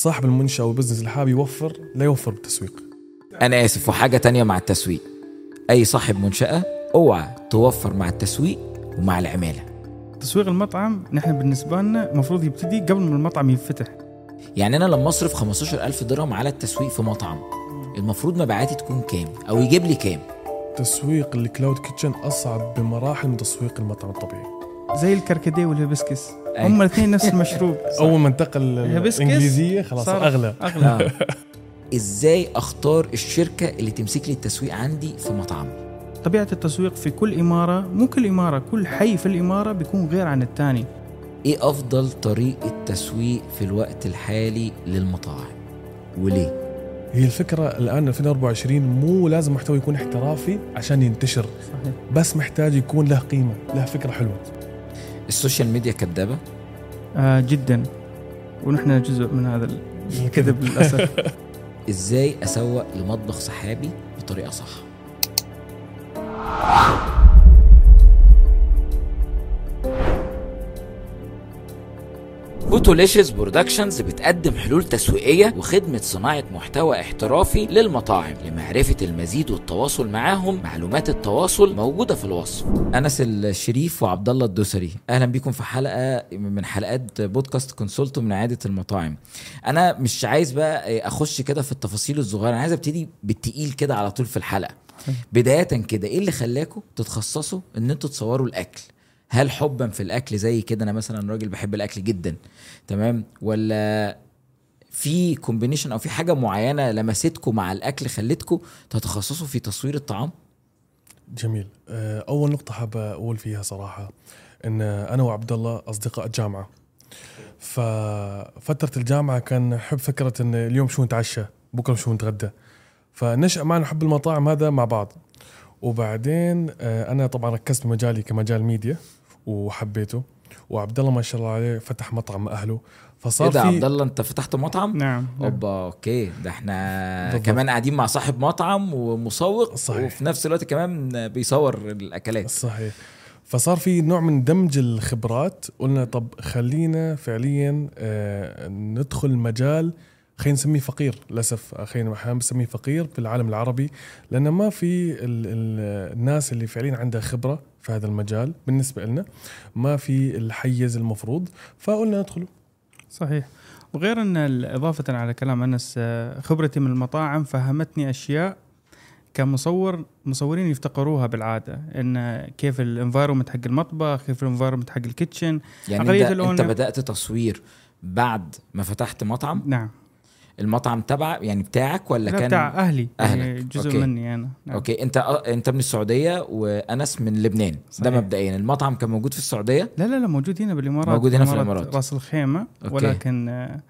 صاحب المنشأة أو ال business اللي حابب يوفر لا يوفر بالتسويق. أنا آسف وحاجة تانية مع التسويق. أي صاحب منشأة أوعى توفر مع التسويق ومع العمالة. تسويق المطعم نحن بالنسبة لنا المفروض يبتدي قبل ما المطعم ينفتح يعني أنا لما أصرف 15000 درهم على التسويق في مطعم المفروض مبيعاتي تكون كام؟ أو يجيب لي كام؟ تسويق ال cloud kitchen أصعب بمراحل من تسويق المطعم الطبيعي. زي الكركديه والهيبسكس. أي. هم الاثنين نفس المشروب. أول ما انتقل الإنجليزية خلاص صار أغلى. أغلى. إزاي أختار الشركة اللي تمسك لي التسويق عندي في مطعمي طبيعة التسويق في كل إمارة مو كل إمارة كل حي في الإمارة بيكون غير عن الثاني إيه أفضل طريقة تسويق في الوقت الحالي للمطاعم؟ وليه؟ هي الفكرة الآن 2024 مو لازم محتوى يكون احترافي عشان ينتشر. صحيح. بس محتاج يكون له قيمة له فكرة حلوة. ال social media كدابة؟ آه جدا. ونحن جزء من هذا الكذب للأسف. إزاي أسوق لمطبخ سحابي بطريقة صح؟ Photolicious Productions بتقدم حلول تسويقية وخدمة صناعة محتوى احترافي للمطاعم لمعرفة المزيد والتواصل معاهم. معلومات التواصل موجودة في الوصف. أنس الشريف وعبد الله الدوسري أهلا بيكم في حلقة من حلقات بودكاست كونسولتو من عياده المطاعم. أنا مش عايز بقى أخش كده في التفاصيل الصغيرة أنا عايز أبتدي بالتقيل كده على طول في الحلقة. بداية كده إيه اللي خلاكم تتخصصوا إن أنتوا تصوروا الأكل؟ هل حبا في الأكل زي كده؟ أنا مثلا راجل بحب الأكل جدا تمام؟ ولا في combination أو في حاجة معينة لمستكم مع الأكل خلتكم تتخصصوا في تصوير الطعام؟ جميل. آه، أول نقطة حاب أقول فيها صراحة إن أنا وعبد الله أصدقاء جامعة. ففتره الجامعة كان نحب فكرة إن اليوم شو نتعشى بكرة شو نتغدى. فنشأ معنا حب المطاعم هذا مع بعض. وبعدين آه، أنا طبعا ركزت بمجالي كمجال ميديا. وحبيته. وعبد الله ما شاء الله عليه فتح مطعم مع اهله إيه فصار ده في عبد الله أنت فتحت مطعم؟ نعم. نعم. أوبا okay. ده إحنا بالضبط. كمان قاعدين مع صاحب مطعم ومسوق صحيح. وفي نفس الوقت كمان بيصور الأكلات. صحيح. فصار في نوع من دمج الخبرات. قلنا طب خلينا فعليا آه، ندخل مجال خلينا نسميه فقير. للأسف خلينا أحيانا بنسميه فقير في العالم العربي لأن ما في ال ال الناس اللي فعليا عندها خبرة في هذا المجال بالنسبة لنا ما في الحيز المفروض فقلنا ندخله. صحيح. وغير أن إضافة على كلام أنس آه، خبرتي من المطاعم فهمتني أشياء كمصور مصورين يفتقروها بالعادة. إن كيف ال environment حق المطبخ كيف ال environment حق ال kitchen يعني انت, أنت بدأت تصوير بعد ما فتحت مطعم؟ نعم. المطعم تبع يعني بتاعك ولا لا كان بتاع أهلي يعني أهلك. جزء okay. مني أنا نعم. okay أنت أنت من السعودية وأنس من لبنان ده صحيح. مبدئيا المطعم كان موجود في السعودية لا لا لا موجود هنا بالإمارات موجود هنا في الإمارات. راس الخيمة okay. ولكن آه،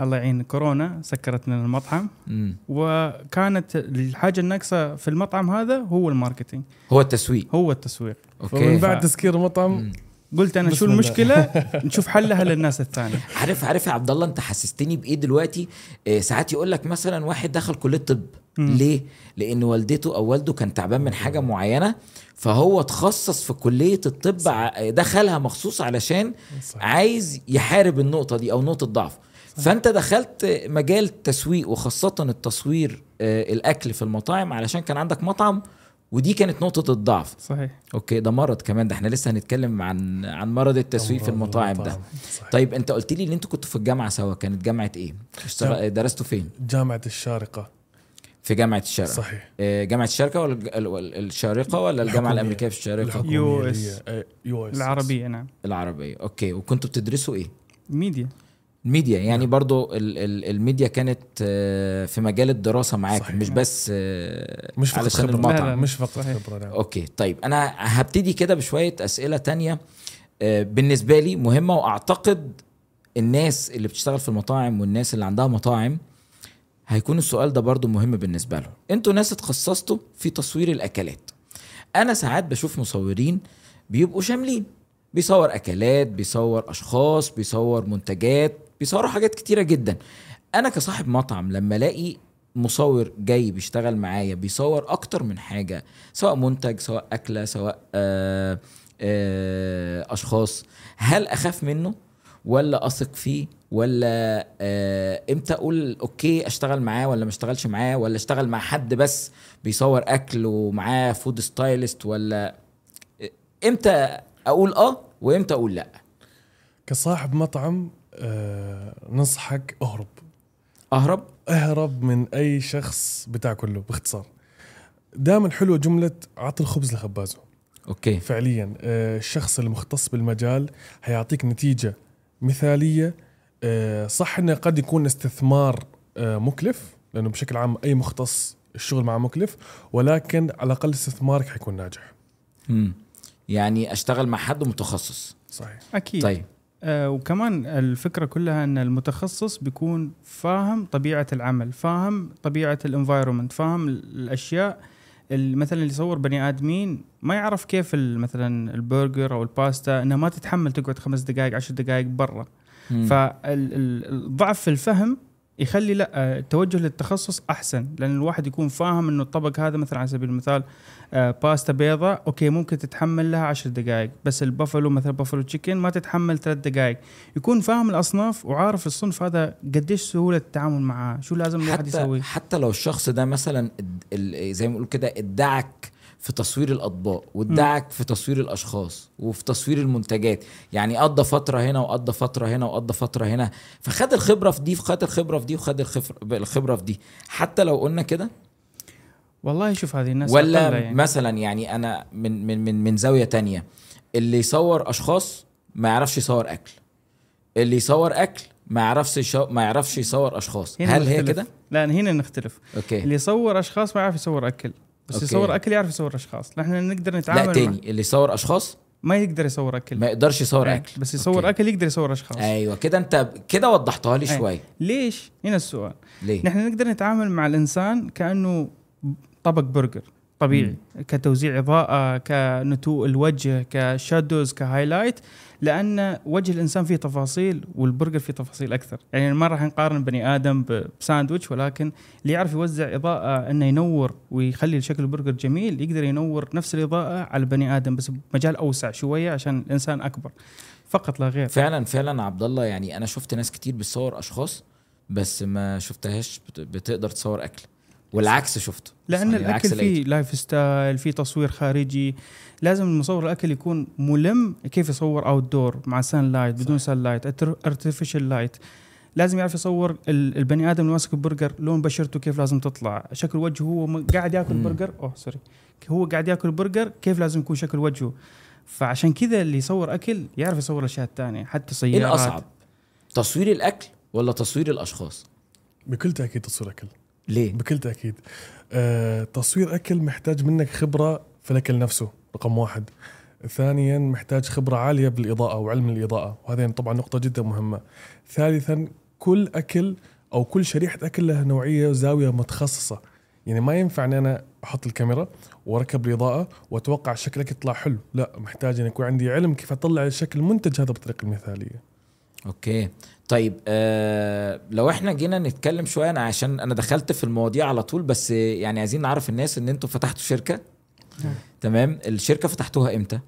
الله يعين كورونا سكرت لنا المطعم مم. وكانت الحاجة الناقصة في المطعم هذا هو ال marketing هو التسويق هو التسويق فمن okay بعد ف- تسكير المطعم مم. قلت أنا شو. المشكلة؟ نشوف حلها للناس الثانية. عارف عارف يا عبد الله أنت حسستني بإيه دلوقتي؟ آه ساعات يقول لك مثلا واحد دخل كلية طب. ليه؟ لأن والدته أو والده كان تعبان من حاجة معينة فهو تخصص في كلية الطب دخلها مخصوص علشان. عايز يحارب النقطة دي أو نقطة ضعف. فأنت دخلت مجال التسويق وخاصة التصوير آه، الأكل في المطاعم علشان كان عندك مطعم ودي كانت نقطة الضعف. صحيح. أوكي ده مرض كمان ده إحنا لسه هنتكلم عن عن مرض التسويق في المطاعم ده. صحيح. طيب أنت قلت لي ان أنتوا كنتوا في الجامعة سوا كانت جامعة إيه؟ اشتغل درستوا فين؟ جامعة الشارقة. في جامعة الشارقة. صحيح. آه، جامعة الشارقة ولا الج- ال- ال- الشارقة ولا الجامعة الحكومية. الأمريكية AUS. هي- آه، AUS. العربية نعم. العربية. أوكي وكنتوا بتدرسوا إيه؟ media. media يعني برضو ال ال الميديا كانت آه، في مجال الدراسة معاك صحيح. مش بس آه، مش فقط علشان خبرة. المطعم لا، لا. مش فقط. خبرة نعم. أوكي طيب أنا هبتدي كده بشوية أسئلة تانية آه، بالنسبة لي مهمة وأعتقد الناس اللي بتشتغل في المطاعم والناس اللي عندها مطاعم هيكون السؤال ده برضو مهم بالنسبة لهم أنتوا ناس اتخصصتوا في تصوير الأكلات أنا ساعات بشوف مصورين بيبقوا شاملين بيصور أكلات بيصور أشخاص بيصور منتجات بيصوروا حاجات كتيرة جدا. أنا كصاحب مطعم لما ألاقي مصور جاي بيشتغل معايا بيصور أكتر من حاجة سواء منتج سواء أكلة سواء آه آه أشخاص هل أخاف منه ولا أثق فيه ولا آه إمتى أقول أوكي أشتغل معاه ولا ما أشتغلش معاه ولا أشتغل مع حد بس بيصور أكل ومعاه food stylist ولا إمتى أقول آه وإمتى أقول لأ؟ كصاحب مطعم آه ننصحك اهرب. أهرب؟ اهرب من أي شخص بتاع كله باختصار. دائما حلوة جملة عطي الخبز لخبازه. أوكي. فعليا آه، الشخص المختص بالمجال هيعطيك نتيجة مثالية. آه، صح إنه قد يكون استثمار آه، مكلف لأنه بشكل عام أي مختص الشغل معه مكلف ولكن على الأقل استثمارك حيكون ناجح. مم. يعني أشتغل مع حد متخصص. صحيح. أكيد. طيب. وكمان الفكرة كلها إن المتخصص بيكون فاهم طبيعة العمل فاهم طبيعة ال environment فاهم الأشياء اللي مثلا اللي يصور بني آدمين ما يعرف كيف مثلا البرجر أو الباستا انها ما تتحمل تقعد خمس دقائق عشر دقائق برا. في الفهم يخلي لا آه، التوجه للتخصص أحسن لأن الواحد يكون فاهم إنه الطبق هذا مثلا على سبيل المثال آه، باستا بيضاء أوكي ممكن تتحمل لها عشر دقائق بس البافلو مثلا buffalo chicken ما تتحمل ثلاث دقائق يكون فاهم الأصناف وعارف الصنف هذا قديش سهولة التعامل معاه شو لازم الواحد حتى يسويه حتى لو الشخص ده مثلا زي ما بنقول كده ادعك في تصوير الأطباق وادعك في تصوير الأشخاص وفي تصوير المنتجات. يعني قضى فترة هنا وقضى فترة هنا وقضى فترة هنا. فخد الخبرة في دي وخد الخبرة في دي وخد الخبرة في دي. حتى لو قلنا كده؟ والله شوف هذه الناس ولا يعني. مثلا يعني أنا من من من من زاوية تانية. اللي يصور أشخاص ما يعرفش يصور أكل. اللي يصور أكل ما يعرفش يشو... ما يعرفش يصور أشخاص. هل هي نختلف. كده؟ لا هنا نختلف. أوكي. اللي يصور أشخاص ما يعرف يصور أكل. بس أوكي. يصور أكل يعرف يصور أشخاص. نحن نقدر نتعامل لا مع- تاني اللي يصور أشخاص؟ ما يقدر يصور أكل. ما يقدرش يصور إيه، أكل. بس يصور أوكي. أكل يقدر يصور أشخاص. أيوه كده أنت كده وضحتها لي أي. شوية ليش؟ هنا السؤال. ليه؟ نحن نقدر نتعامل مع الإنسان كأنه طبق برجر. طبيعي كتوزيع إضاءة كنتوء الوجه ك shadows ك highlight لأن وجه الإنسان فيه تفاصيل والبرجر فيه تفاصيل أكثر. يعني ما راح نقارن بني آدم بساندويتش ولكن اللي يعرف يوزع إضاءة إنه ينور ويخلي شكل البرجر جميل يقدر ينور نفس الإضاءة على البني آدم بس بمجال أوسع شوية عشان الإنسان أكبر. فقط لا غير. فعلا فعلا عبد الله يعني أنا شفت ناس كتير بتصور أشخاص بس ما شفتهاش بت- بتقدر تصور أكل. والعكس شفته. لأن الأكل. فيه lifestyle فيه تصوير خارجي. لازم المصور الأكل يكون ملم كيف يصور outdoor مع sunlight بدون sunlight artificial light لازم يعرف يصور ال- البني آدم اللي ماسك البرجر لون بشرته كيف لازم تطلع. شكل وجهه هو قاعد ياكل. برجر؟ أوه sorry هو قاعد ياكل برجر كيف لازم يكون شكل وجهه؟ فعشان كذا اللي يصور أكل يعرف يصور الاشياء الثانية حتى إيه سيارات. الأصعب؟ تصوير الأكل ولا تصوير الأشخاص؟ بكل تأكيد تصوير اكل ليه؟ بكل تأكيد. آه، تصوير أكل محتاج منك خبرة في الأكل نفسه رقم واحد. ثانيا محتاج خبرة عالية بالإضاءة وعلم الإضاءة وهذه طبعا نقطة جدا مهمة. ثالثا كل أكل أو كل شريحة أكل له نوعية وزاوية متخصصة. يعني ما ينفع إن أنا أحط الكاميرا وأركب الإضاءة وأتوقع شكلك يطلع حلو. لا محتاج إن يكون عندي علم كيف أطلع شكل المنتج هذا بالطريقة المثاليه أوكي. طيب آه لو إحنا جينا نتكلم شوية أنا عشان أنا دخلت في المواضيع على طول بس يعني عايزين نعرف الناس إن أنتوا فتحتوا شركة. نعم. تمام؟ الشركة فتحتوها إمتى؟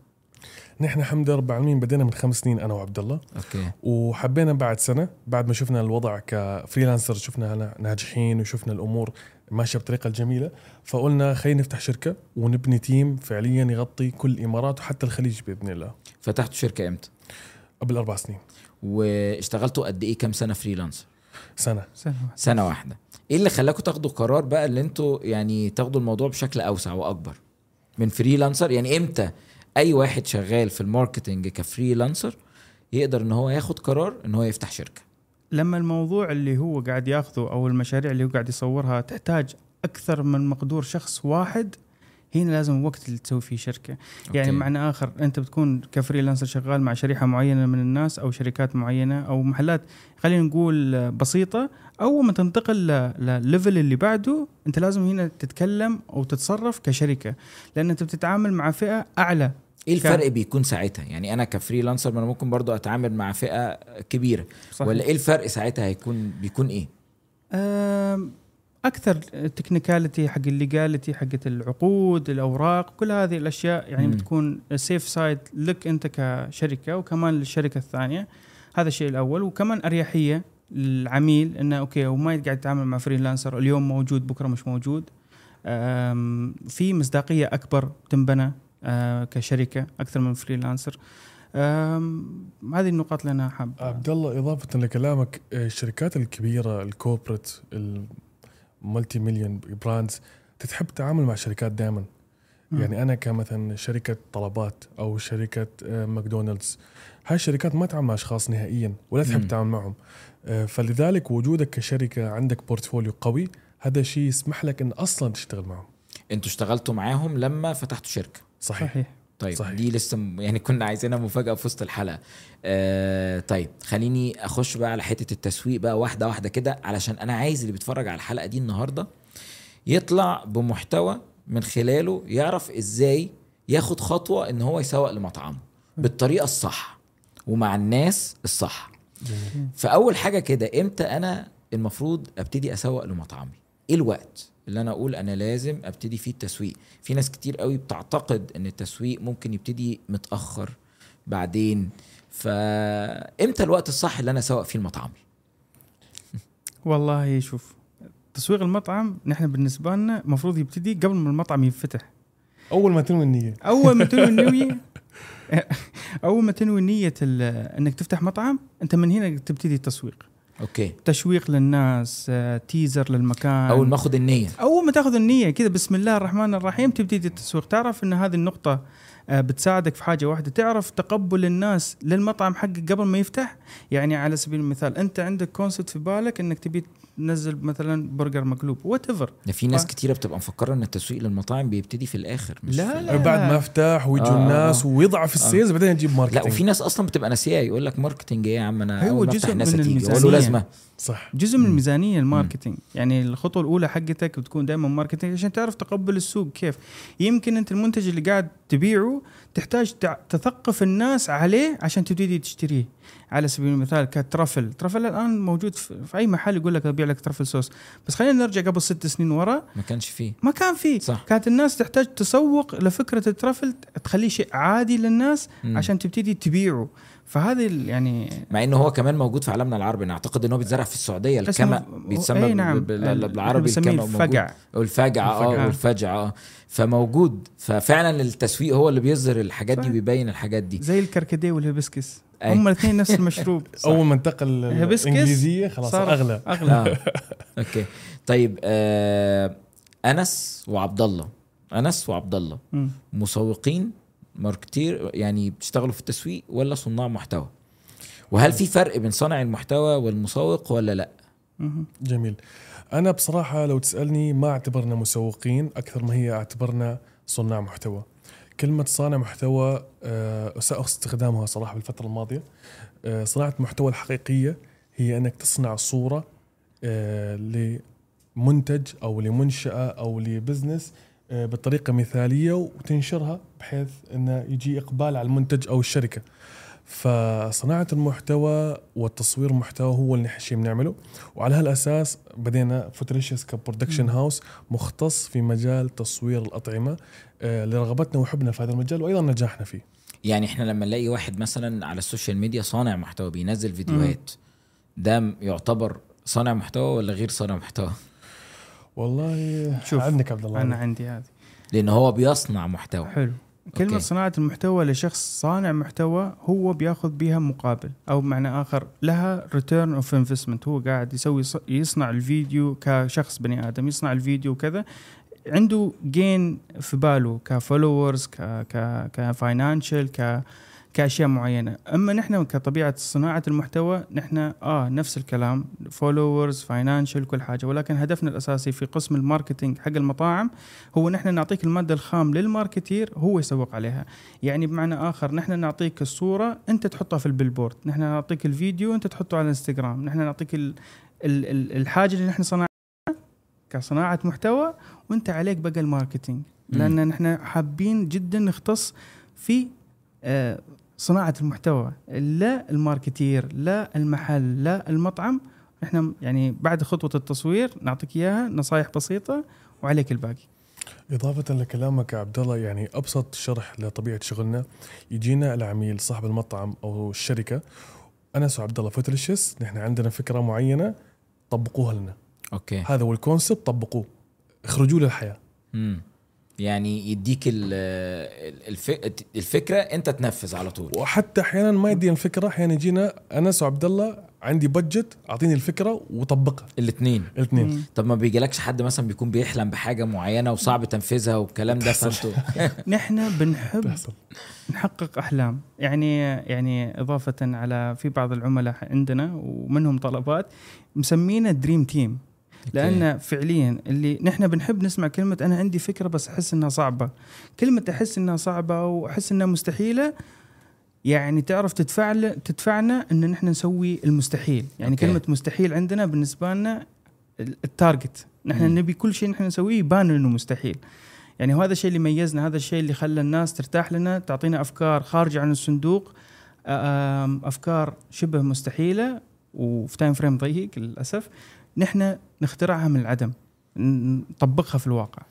نحن الحمد لله رب العالمين بدينا من خمس سنين أنا وعبد الله. أوكي. وحبينا بعد سنة بعد ما شفنا الوضع ك freelancer شفنا ناجحين وشفنا الأمور ماشية بطريقة الجميلة فقلنا خلينا نفتح شركة ونبني team فعليا يغطي كل الامارات وحتى الخليج بإذن الله. فتحتوا شركة إمتى؟ قبل أربع سنين. واشتغلتوا قد إيه؟ كام سنة freelancer سنة. سنة. سنة واحدة. إيه اللي خلاكم تاخدوا قرار بقى اللي أنتوا يعني تاخدوا الموضوع بشكل أوسع وأكبر؟ من freelancer يعني إمتى أي واحد شغال في ال marketing ك freelancer يقدر إن هو ياخد قرار إن هو يفتح شركة؟ لما الموضوع اللي هو قاعد ياخذه أو المشاريع اللي هو قاعد يصورها تحتاج أكثر من مقدور شخص واحد هنا لازم وقت اللي تسوي فيه شركة. يعني أوكي. معنى آخر أنت بتكون ك freelancer شغال مع شريحة معينة من الناس أو شركات معينة أو محلات خلينا نقول بسيطة أول ما تنتقل للل level اللي بعده أنت لازم هنا تتكلم أو تتصرف كشركة. لأن أنت بتتعامل مع فئة أعلى. إيه الفرق بيكون ساعتها؟ يعني أنا ك freelancer ما أنا ممكن برضو أتعامل مع فئة كبيرة. صحيح. ولا إيه الفرق ساعتها هيكون بيكون إيه؟ أكثر ال technicality حق ال legality حقت العقود الأوراق كل هذه الأشياء يعني مم. بتكون safe side لك أنت كشركة وكمان للشركة الثانية. هذا الشيء الأول. وكمان أريحية للعميل إنه أوكي هو ما قاعد يتعامل مع freelancer اليوم موجود بكرة مش موجود. في مصداقية أكبر تنبنى أه، كشركة أكثر من freelancer هذه النقاط اللي أنا حاب. عبد الله إضافة لكلامك آه، الشركات الكبيرة ال corporate ال multi-million brands تحب تتعامل مع شركات دائما. يعني أنا كمثلا شركة طلبات أو شركة آه، ماكدونالدز هاي الشركات ما تعامل مع أشخاص نهائيا ولا تحب. تتعامل معهم. آه، فلذلك وجودك كشركة عندك portfolio قوي هذا شيء يسمح لك إن أصلا تشتغل معهم. أنتوا اشتغلتوا معاهم لما فتحتوا شركة. صحيح, صحيح. طيب صحيح. دي لسه يعني كنا عايزينها مفاجأة في وسط الحلقة آه طيب خليني أخش بقى على حتة التسويق بقى واحدة واحدة كده علشان أنا عايز اللي بيتفرج على الحلقة دي النهارده يطلع بمحتوى من خلاله يعرف إزاي ياخد خطوة إن هو يسوق لمطعمه بالطريقة الصح ومع الناس الصح. فأول حاجة كده إمتى أنا المفروض أبتدي أسوق لمطعمي إيه الوقت اللي أنا أقول أنا لازم أبتدي فيه التسويق. في ناس كتير قوي بتعتقد إن التسويق ممكن يبتدي متأخر بعدين. فإمتى الوقت الصح اللي أنا أسوق فيه لمطعمي والله شوف تسويق المطعم نحن بالنسبة لنا المفروض يبتدي قبل ما المطعم ينفتح. أول ما تنوي النية. أول ما تنوي النية أول ما تنوي نية ال- إنك تفتح مطعم أنت من هنا تبتدي التسويق. أوكي. تشويق للناس آه، تيزر للمكان. اول ما اخد النية. اول ما تاخذ النية كذا. بسم الله الرحمن الرحيم. تبتدي التسويق تعرف إن هذه النقطة آه، بتساعدك في حاجة واحدة. تعرف تقبل الناس للمطعم حقك قبل ما يفتح؟ يعني على سبيل المثال أنت عندك concept في بالك إنك تبي تنزل مثلا برجر مقلوب whatever ده في ناس ف- كتيرة بتبقى مفكرة إن التسويق للمطاعم بيبتدي في الآخر مش لا، في لا. بعد ما افتح ويجوا آه، الناس آه. ويضعف ال sales بعدين يجيب لا marketing وفي ناس أصلا بتبقى ناسية يقول لك marketing إيه يا عم أنا هو جزء من الميزانية. لازمة. صح. جزء من. الميزانية ال marketing. يعني الخطوة الأولى حقتك بتكون دائما marketing عشان تعرف تقبل السوق كيف. يمكن أنت المنتج اللي قاعد تبيعه تحتاج تثقف الناس عليه عشان تبتدي تشتريه. على سبيل المثال كترفل ترفل الآن موجود في أي محل يقول لك أبيع لك ترفل صوص بس خلينا نرجع قبل ست سنين ورا. ما كانش فيه. ما كان فيه. صح. كانت الناس تحتاج تسوق لفكرة الترفل تخليه شيء عادي للناس. عشان تبتدي تبيعه. فهذه يعني مع إنه هو كمان موجود في عالمنا العربي أنا أعتقد ان هو بيتزرع في السعودية الكما بيتسمى أي نعم. بالعربي بنسميه الكما موجود. الفقع والفجعه آه الفجعة. والفجعه آه فموجود ففعلا التسويق هو اللي بيظهر الحاجات دي. وبيبين الحاجات دي زي الكركديه وال hibiscus أي. هم الاثنين نفس المشروب أول ما انتقل hibiscus الإنجليزية خلاص صار أغلى أغلى آه. okay طيب آه أنس وعبد الله أنس وعبد الله. مسوقين marketeer يعني بتشتغلوا في التسويق ولا صناع محتوى؟ وهل في فرق بين صانع المحتوى والمسوق ولا لا. جميل. أنا بصراحة لو تسألني ما اعتبرنا مسوقين أكثر ما هي اعتبرنا صناع محتوى. كلمة صانع محتوى آه، اساء استخدامها صراحة بالفترة الماضية. آه، صناعة المحتوى الحقيقية هي أنك تصنع صورة آه، لمنتج أو لمنشأة أو لبزنس آه، بطريقة مثالية وتنشرها بحيث انه يجي إقبال على المنتج أو الشركة. فصناعة المحتوى والتصوير المحتوى هو اللي شيء بنعمله. وعلى هالأساس بدينا فوتريشيس ك production house مختص في مجال تصوير الأطعمة آه، لرغبتنا وحبنا في هذا المجال وأيضا نجاحنا فيه. يعني إحنا لما نلاقي واحد مثلا على ال social media صانع محتوى بينزل فيديوهات ده يعتبر صانع محتوى ولا غير صانع محتوى؟ والله شوف، عندك عبد الله. أنا عندي هذه. لأن هو بيصنع محتوى. حلو. كلمة okay. صناعة المحتوى لشخص صانع محتوى هو بياخذ بها مقابل أو بمعنى آخر لها return of investment هو قاعد يسوي يصنع الفيديو كشخص بني آدم يصنع الفيديو وكذا. عنده gain في باله ك followers ك ك ك financial ك كأشياء معينة. أما نحن كطبيعة صناعة المحتوى نحن آه نفس الكلام. followers financial كل حاجة. ولكن هدفنا الأساسي في قسم ال marketing حق المطاعم هو نحن نعطيك المادة الخام لل marketeer هو يسوق عليها. يعني بمعنى آخر نحن نعطيك الصورة أنت تحطها في ال billboard. نحن نعطيك الفيديو أنت تحطه على الإنستغرام. نحن نعطيك ال ال ال الحاجة اللي نحن صنعناها كصناعة محتوى وأنت عليك بقى ال marketing. لأن نحن حابين جدا نختص في آه، صناعة المحتوى لا ال marketeer لا المحل لا المطعم. إحنا يعني بعد خطوة التصوير نعطيك إياها نصايح بسيطة وعليك الباقي. إضافة لكلامك يا عبد الله يعني أبسط شرح لطبيعة شغلنا. يجينا العميل صاحب المطعم أو الشركة. أنس وعبد الله فوتريشس نحن عندنا فكرة معينة طبقوها لنا. okay. هذا هو ال concept طبقوه. اخرجوه للحياة. مم. يعني يديك ال- الف- الفكرة انت تنفذ على طول. وحتى أحيانا ما يدينا الفكرة أحيانا يجينا أنس وعبد الله عندي budget أعطيني الفكرة وطبقها. الاثنين الاثنين طب ما بيجيلكش حد مثلا بيكون بيحلم بحاجة معينة وصعب تنفيذها والكلام ده. فانتوا نحن بنحب نحقق أحلام. يعني يعني إضافة على في بعض العملاء عندنا ومنهم طلبات مسمينا dream team لأن فعليا اللي نحن بنحب نسمع كلمة أنا عندي فكرة بس أحس إنها صعبة. كلمة أحس إنها صعبة وأحس إنها مستحيلة يعني تعرف تدفع تدفعنا إن نحن نسوي المستحيل. يعني okay. كلمة مستحيل عندنا بالنسبة لنا ال- ال target نحن. نبي كل شيء نحن نسويه يبان إنه مستحيل. يعني وهذا الشيء اللي ميزنا هذا الشيء اللي خلى الناس ترتاح لنا تعطينا أفكار خارجة عن الصندوق آم، أفكار شبه مستحيلة وفي time frame ضيق للأسف. نحن نخترعها من العدم نطبقها في الواقع.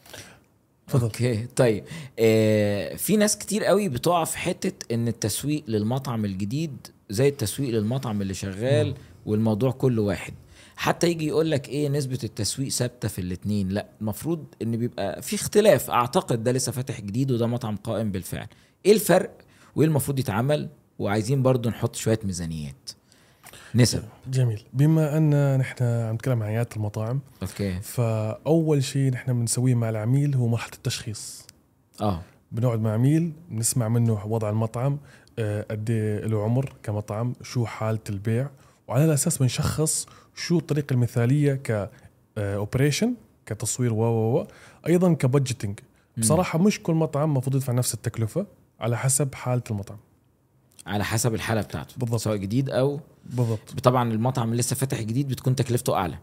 تفضل. okay طيب. آه في ناس كتير قوي بتقع في حتة إن التسويق للمطعم الجديد زي التسويق للمطعم اللي شغال والموضوع كله واحد. حتى يجي يقول لك إيه نسبة التسويق ثابتة في الاثنين لأ المفروض إن بيبقى في اختلاف. أعتقد ده لسه فاتح جديد وده مطعم قائم بالفعل. إيه الفرق؟ وإيه المفروض يتعمل؟ وعايزين برضو نحط شوية ميزانيات. نسب. جميل. بما أن نحن عم نتكلم عن عيادة المطاعم okay. فأول شيء نحن بنسويه مع العميل هو مرحله التشخيص. آه. بنقعد مع عميل بنسمع منه وضع المطعم آه، قد إيه له عمر كمطعم شو حالة البيع وعلى الأساس بنشخص شو الطريقة المثالية ك operation كتصوير و و و أيضا ك budgeting بصراحة مش كل مطعم المفروض يدفع نفس التكلفة على حسب حالة المطعم. على حسب الحالة بتاعته بالضبط. سواء جديد أو بالضبط. طبعا المطعم اللي لسه فاتح جديد بتكون تكلفته أعلى.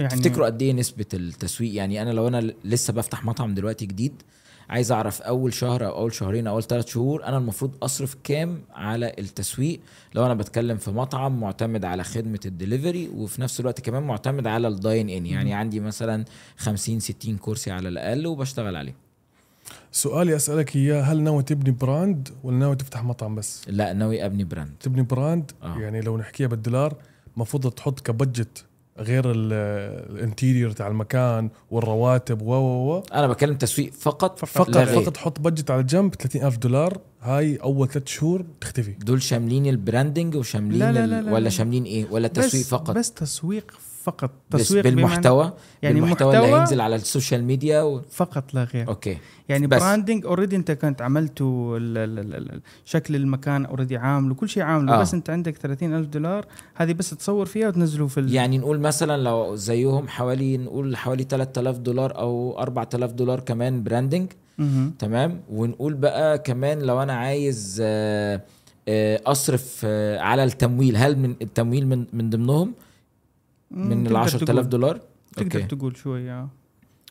يعني تفتكروا قد إيه نسبة التسويق؟ يعني أنا لو أنا لسه بفتح مطعم دلوقتي جديد عايز أعرف أول شهر أو أول شهرين أو أول ثلاث شهور أنا المفروض أصرف كام على التسويق؟ لو أنا بتكلم في مطعم معتمد على خدمة الدليفري وفي نفس الوقت كمان معتمد على ال dine in يعني عندي مثلا 50 60 كرسي على الأقل وبشتغل عليه. سؤالي أسألك إياه هل ناوي تبني brand ولا ناوي تفتح مطعم بس؟ لا ناوي أبني brand. تبني brand؟ آه. يعني لو نحكيها بالدولار المفروض تحط ك budget غير ال- interior تاع المكان والرواتب و و و. أنا بتكلم تسويق فقط. فقط لا غير. فقط حط budget على جنب 30000 دولار. هاي أول ثلاث شهور تختفي. دول شاملين ال branding وشاملين لا لا لا لا ولا لا. شاملين إيه؟ ولا تسويق بس فقط؟ بس تسويق فقط بس تسويق بمعنى- بالمحتوى يعني بالمحتوى اللي هينزل على السوشيال ميديا و... فقط لا غير أوكي يعني بس. branding already انت كنت عملته شكل المكان already عامله كل شيء عامله آه. بس انت عندك 30 ألف دولار هذه بس تصور فيها وتنزله في ال... يعني نقول مثلا لو زيهم حوالي نقول حوالي 3000 دولار أو 4000 دولار كمان branding. تمام ونقول بقى كمان لو أنا عايز آه، آه، أصرف آه، على التمويل هل من التمويل من من ضمنهم من ال تقدر 10000 تقول- دولار؟ تقدر أوكي. تقول شوي آه.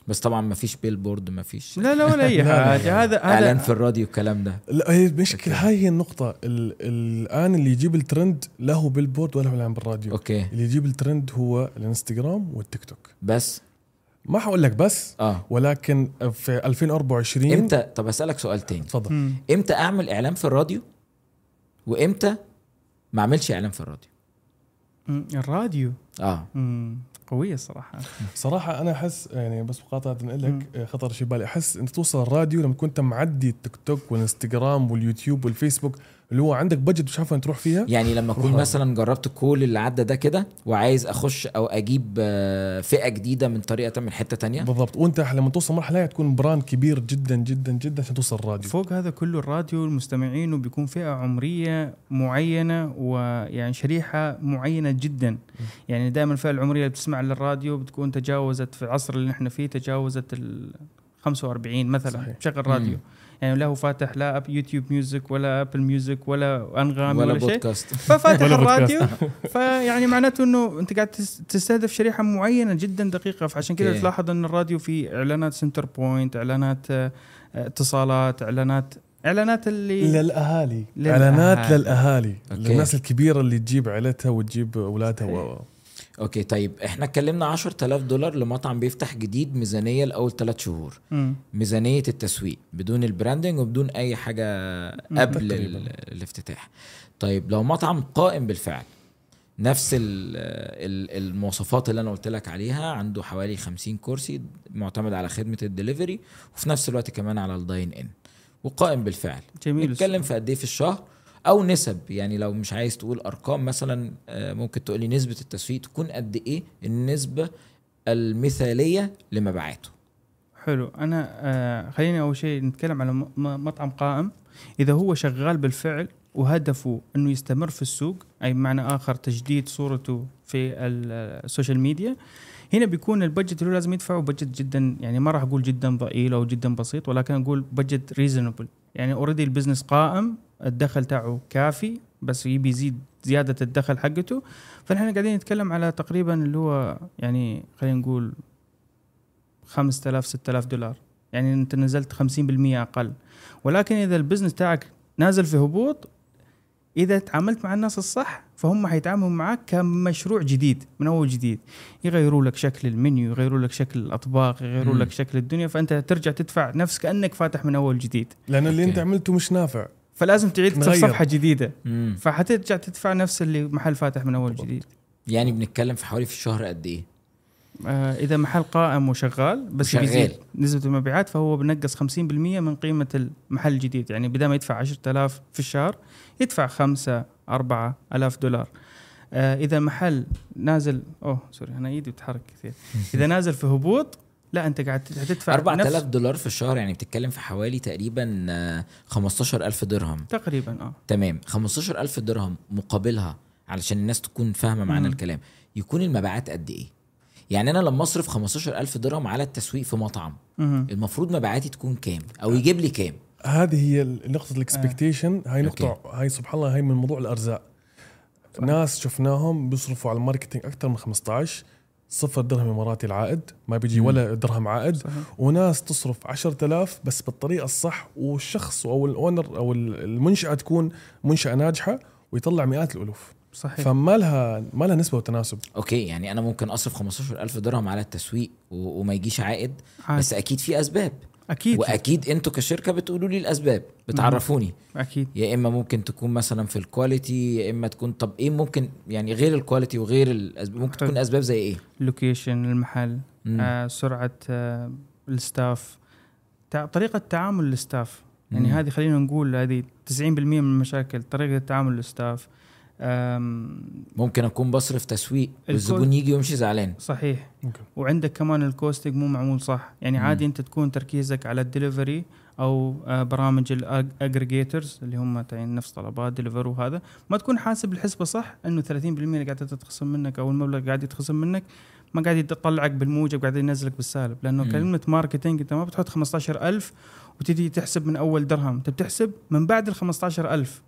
بس طبعا ما فيش billboard ما فيش لا لا ولا أي لا، لا، حاجة. هذا إعلان في الراديو الكلام ده. لا هي المشكلة هاي هي النقطة. ال الآن اللي يجيب الترند لا billboard ولا اعلان بالراديو. أوكي. اللي يجيب الترند هو الانستغرام والتيك توك. بس. ما حقول لك بس آه. ولكن في 2024 إمتى؟ طب أسألك سؤال تاني. تفضل. مم. إمتى أعمل إعلان في الراديو؟ وإمتى ما أعملش إعلان في الراديو. الراديو. آه مم. قوية الصراحة صراحة أنا أحس يعني بس مقاطعة. لك خطر شي بالي أحس أنت توصل الراديو لما تكون أنت معدي التيك توك والإنستغرام واليوتيوب والفيسبوك اللي هو عندك budget مش عارف وين تروح فيها يعني لما أكون مثلا جربت كل اللي عدى ده كده وعايز أخش أو أجيب آه، فئة جديدة من طريقة من حتة تانية؟ بالضبط. وأنت لما توصل مرحلة تكون brand كبير جدا جدا جدا عشان توصل الراديو. فوق هذا كله الراديو المستمعين بيكون فئة عمرية معينة ويعني شريحة معينة جدا. يعني دائما الفئة العمرية اللي بتسمع للراديو بتكون تجاوزت في العصر اللي نحن فيه تجاوزت ال 45 مثلا صحيح. بشغل راديو. مم. يعني لا هو فاتح لا app يوتيوب ميوزك ولا أبل ميوزك ولا انغامي ولا ولا, شيء. بودكاست. ففاتح ولا الراديو. فيعني معناته إنه أنت قاعد تس- تستهدف شريحة معينة جدا دقيقة. فعشان كذا أوكي. تلاحظ إن الراديو فيه إعلانات سنتر بوينت إعلانات آه، اتصالات إعلانات إعلانات اللي. إعلانات للأهالي. أوكي. للناس الكبيرة اللي تجيب عيلتها وتجيب أولادها و... أوكي طيب إحنا اتكلمنا 10000 دولار لمطعم بيفتح جديد ميزانية لأول ثلاث شهور. مم. ميزانية التسويق بدون ال branding وبدون أي حاجة قبل. ال- الافتتاح. طيب لو مطعم قائم بالفعل نفس ال ال المواصفات اللي أنا قلت لك عليها عنده حوالي 50 كرسي معتمد على خدمة الدليفري وفي نفس الوقت كمان على ال dine in وقائم بالفعل. جميل. نتكلم في قد إيه في الشهر؟ أو نسب. يعني لو مش عايز تقول أرقام مثلا آه، ممكن تقول لي نسبة التسويق تكون قد إيه النسبة المثالية لمبيعاته. حلو. أنا آه خليني أول شيء نتكلم على مطعم قائم. إذا هو شغال بالفعل وهدفه إنه يستمر في السوق أي بمعنى آخر تجديد صورته في ال- السوشيال ميديا هنا بيكون ال budget اللي هو لازم يدفعه budget جدا يعني ما راح أقول جدا ضئيل أو جدا بسيط ولكن أقول budget reasonable يعني already ال business قائم الدخل تاعه كافي بس يبي يزيد زيادة الدخل حقته. فنحن قاعدين نتكلم على تقريبا اللي هو يعني خلينا نقول 5000 6000 دولار. يعني أنت نزلت 50% أقل. ولكن إذا ال business تاعك نازل في هبوط إذا تعاملت مع الناس الصح فهم حيتعاملوا معك كمشروع جديد من اول جديد. يغيروا لك شكل المنيو يغيروا لك شكل الأطباق يغيروا. لك شكل الدنيا فأنت ترجع تدفع نفس كأنك فاتح من اول جديد. لأنه اللي أوكي. أنت عملته مش نافع. فلازم تعيد. صفحة جديدة مم. فحترجع تدفع نفس اللي محل فاتح من أول. جديد يعني بنتكلم في حوالي في الشهر قد إيه آه إذا محل قائم وشغال بس وشغال. بيزيد نسبة المبيعات فهو بنقص 50% من قيمة المحل الجديد يعني بدل ما يدفع 10000 في الشهر يدفع 5 4000 دولار آه إذا محل نازل أوه sorry أنا إيدي بتتحرك كثير إذا نازل في هبوط لا أنت قاعد هتدفع 4000 نفس- دولار في الشهر يعني بتتكلم في حوالي تقريبا آه، 15000 درهم. تقريبا آه. تمام. 15000 درهم مقابلها علشان الناس تكون فاهمة مم. الكلام. يكون المبيعات قد إيه؟ يعني أنا لما أصرف 15000 درهم على التسويق في مطعم مهم. المفروض مبيعاتي تكون كام؟ أو يجيب لي كام؟ هذه هي نقطة ال expectation هاي أوكي. نقطة هاي سبحان الله هاي من موضوع الأرزاق. ناس شفناهم بيصرفوا على ال marketing أكثر من 15 صفر درهم اماراتي العائد ما بيجي. ولا درهم عائد. صحيح. وناس تصرف 10000 بس بالطريقة الصح والشخص أو ال owner أو المنشأة تكون منشأة ناجحة ويطلع مئات الألوف. صحيح. فما لها ما لها نسبة وتناسب. أوكي يعني أنا ممكن أصرف 15000 درهم على التسويق و- وما يجيش عائد عادي. بس أكيد في أسباب. أكيد. وأكيد أنتوا كشركة بتقولوا لي الأسباب بتعرفوني. أكيد. يا إما ممكن تكون مثلا في ال quality يا إما تكون طب إيه ممكن يعني غير ال quality وغير الاسباب ممكن. تكون أسباب زي إيه؟ location المحل مم. آه سرعة آه ال staff طريقة تعامل ال staff يعني مم. هذه خلينا نقول هذه 90% من المشاكل طريقة تعامل ال staff ممكن أكون بصرف تسويق والزبون يجي ويمشي زعلان. صحيح. ممكن وعندك كمان ال costing مو معمول صح. يعني مم. عادي أنت تكون تركيزك على الدليفري أو آه، برامج ال aggregators اللي هم تعين نفس طلبات deliveroo وهذا. ما تكون حاسب الحسبة صح إنه 30% اللي قاعدة تتخصم منك أو المبلغ قاعد يتخصم منك ما قاعد يطلعك بالموجب قاعد ينزلك بالسالب. لأنه مم. كلمة marketing أنت ما بتحط 15000 وتجي تحسب من أول درهم. أنت بتحسب من بعد ال 15000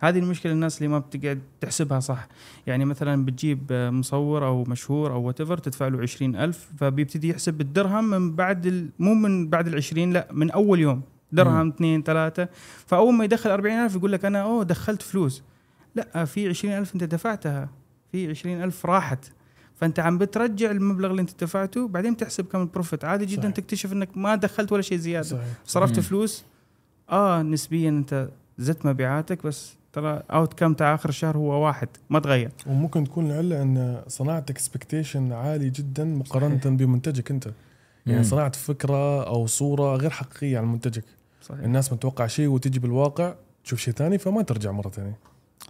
هذه المشكلة الناس اللي ما بتقعد تحسبها صح. يعني مثلا بتجيب مصور أو مشهور أو what تدفع له 20000 فبيبتدي يحسب الدرهم من بعد ال... مو من بعد ال 20 لا من أول يوم. درهم اثنين ثلاثة. فأول ما يدخل 40000 يقول لك أنا أوه دخلت فلوس. لا في 20000 أنت دفعتها. في 20000 راحت. فأنت عم بترجع المبلغ اللي أنت دفعته بعدين تحسب كم ال profit عادي جدا صحيح. تكتشف أنك ما دخلت ولا شيء زيادة. صحيح. صرفت مم. فلوس؟ آه نسبيا أنت زدت مبيعاتك بس ترى outcome تاع آخر الشهر هو واحد ما تغير. وممكن تكون العله أن صنعت expectation عالي جدا مقارنة صحيح. بمنتجك أنت. يعني مم. صنعت فكرة أو صورة غير حقيقية عن منتجك. صحيح. الناس متوقع شيء وتجي بالواقع تشوف شيء ثاني فما ترجع مرة ثانية.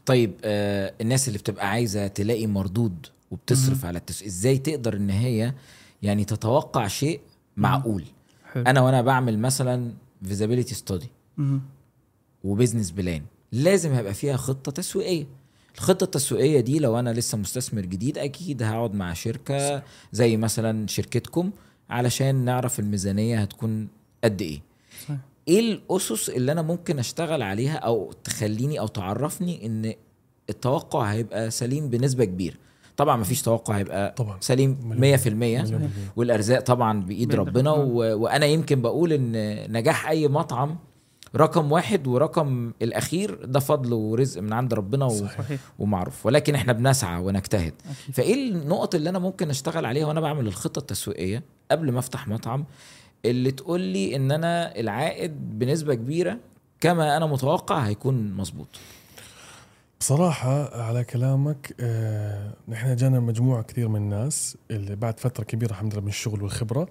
طيب آه الناس اللي بتبقى عايزة تلاقي مردود وبتصرف على التسويق إزاي تقدر إن هي يعني تتوقع شيء معقول؟ حلو. أنا وأنا بعمل مثلا feasibility study. و business plan لازم هيبقى فيها خطة تسويقية. الخطة التسويقية دي لو أنا لسه مستثمر جديد أكيد هقعد مع شركة زي مثلا شركتكم علشان نعرف الميزانية هتكون قد إيه. صحيح. إيه الأسس اللي أنا ممكن أشتغل عليها أو تخليني أو تعرفني إن التوقع هيبقى سليم بنسبة كبيرة؟ طبعا مفيش توقع هيبقى طبعا. سليم 100% مليون. والأرزاق طبعا بإيد ربنا. و... وأنا يمكن بقول إن نجاح أي مطعم رقم واحد ورقم الأخير ده فضل ورزق من عند ربنا و... صحيح. ومعروف. ولكن إحنا بنسعى ونجتهد. أكيد. فإيه النقط اللي أنا ممكن أشتغل عليها وأنا بعمل الخطة التسويقية قبل ما أفتح مطعم؟ اللي تقول لي إن أنا العائد بنسبة كبيرة كما أنا متوقع هيكون مظبوط. بصراحة على كلامك آه، نحن جانا مجموعة كثير من الناس اللي بعد فترة كبيرة الحمد لله من الشغل والخبرة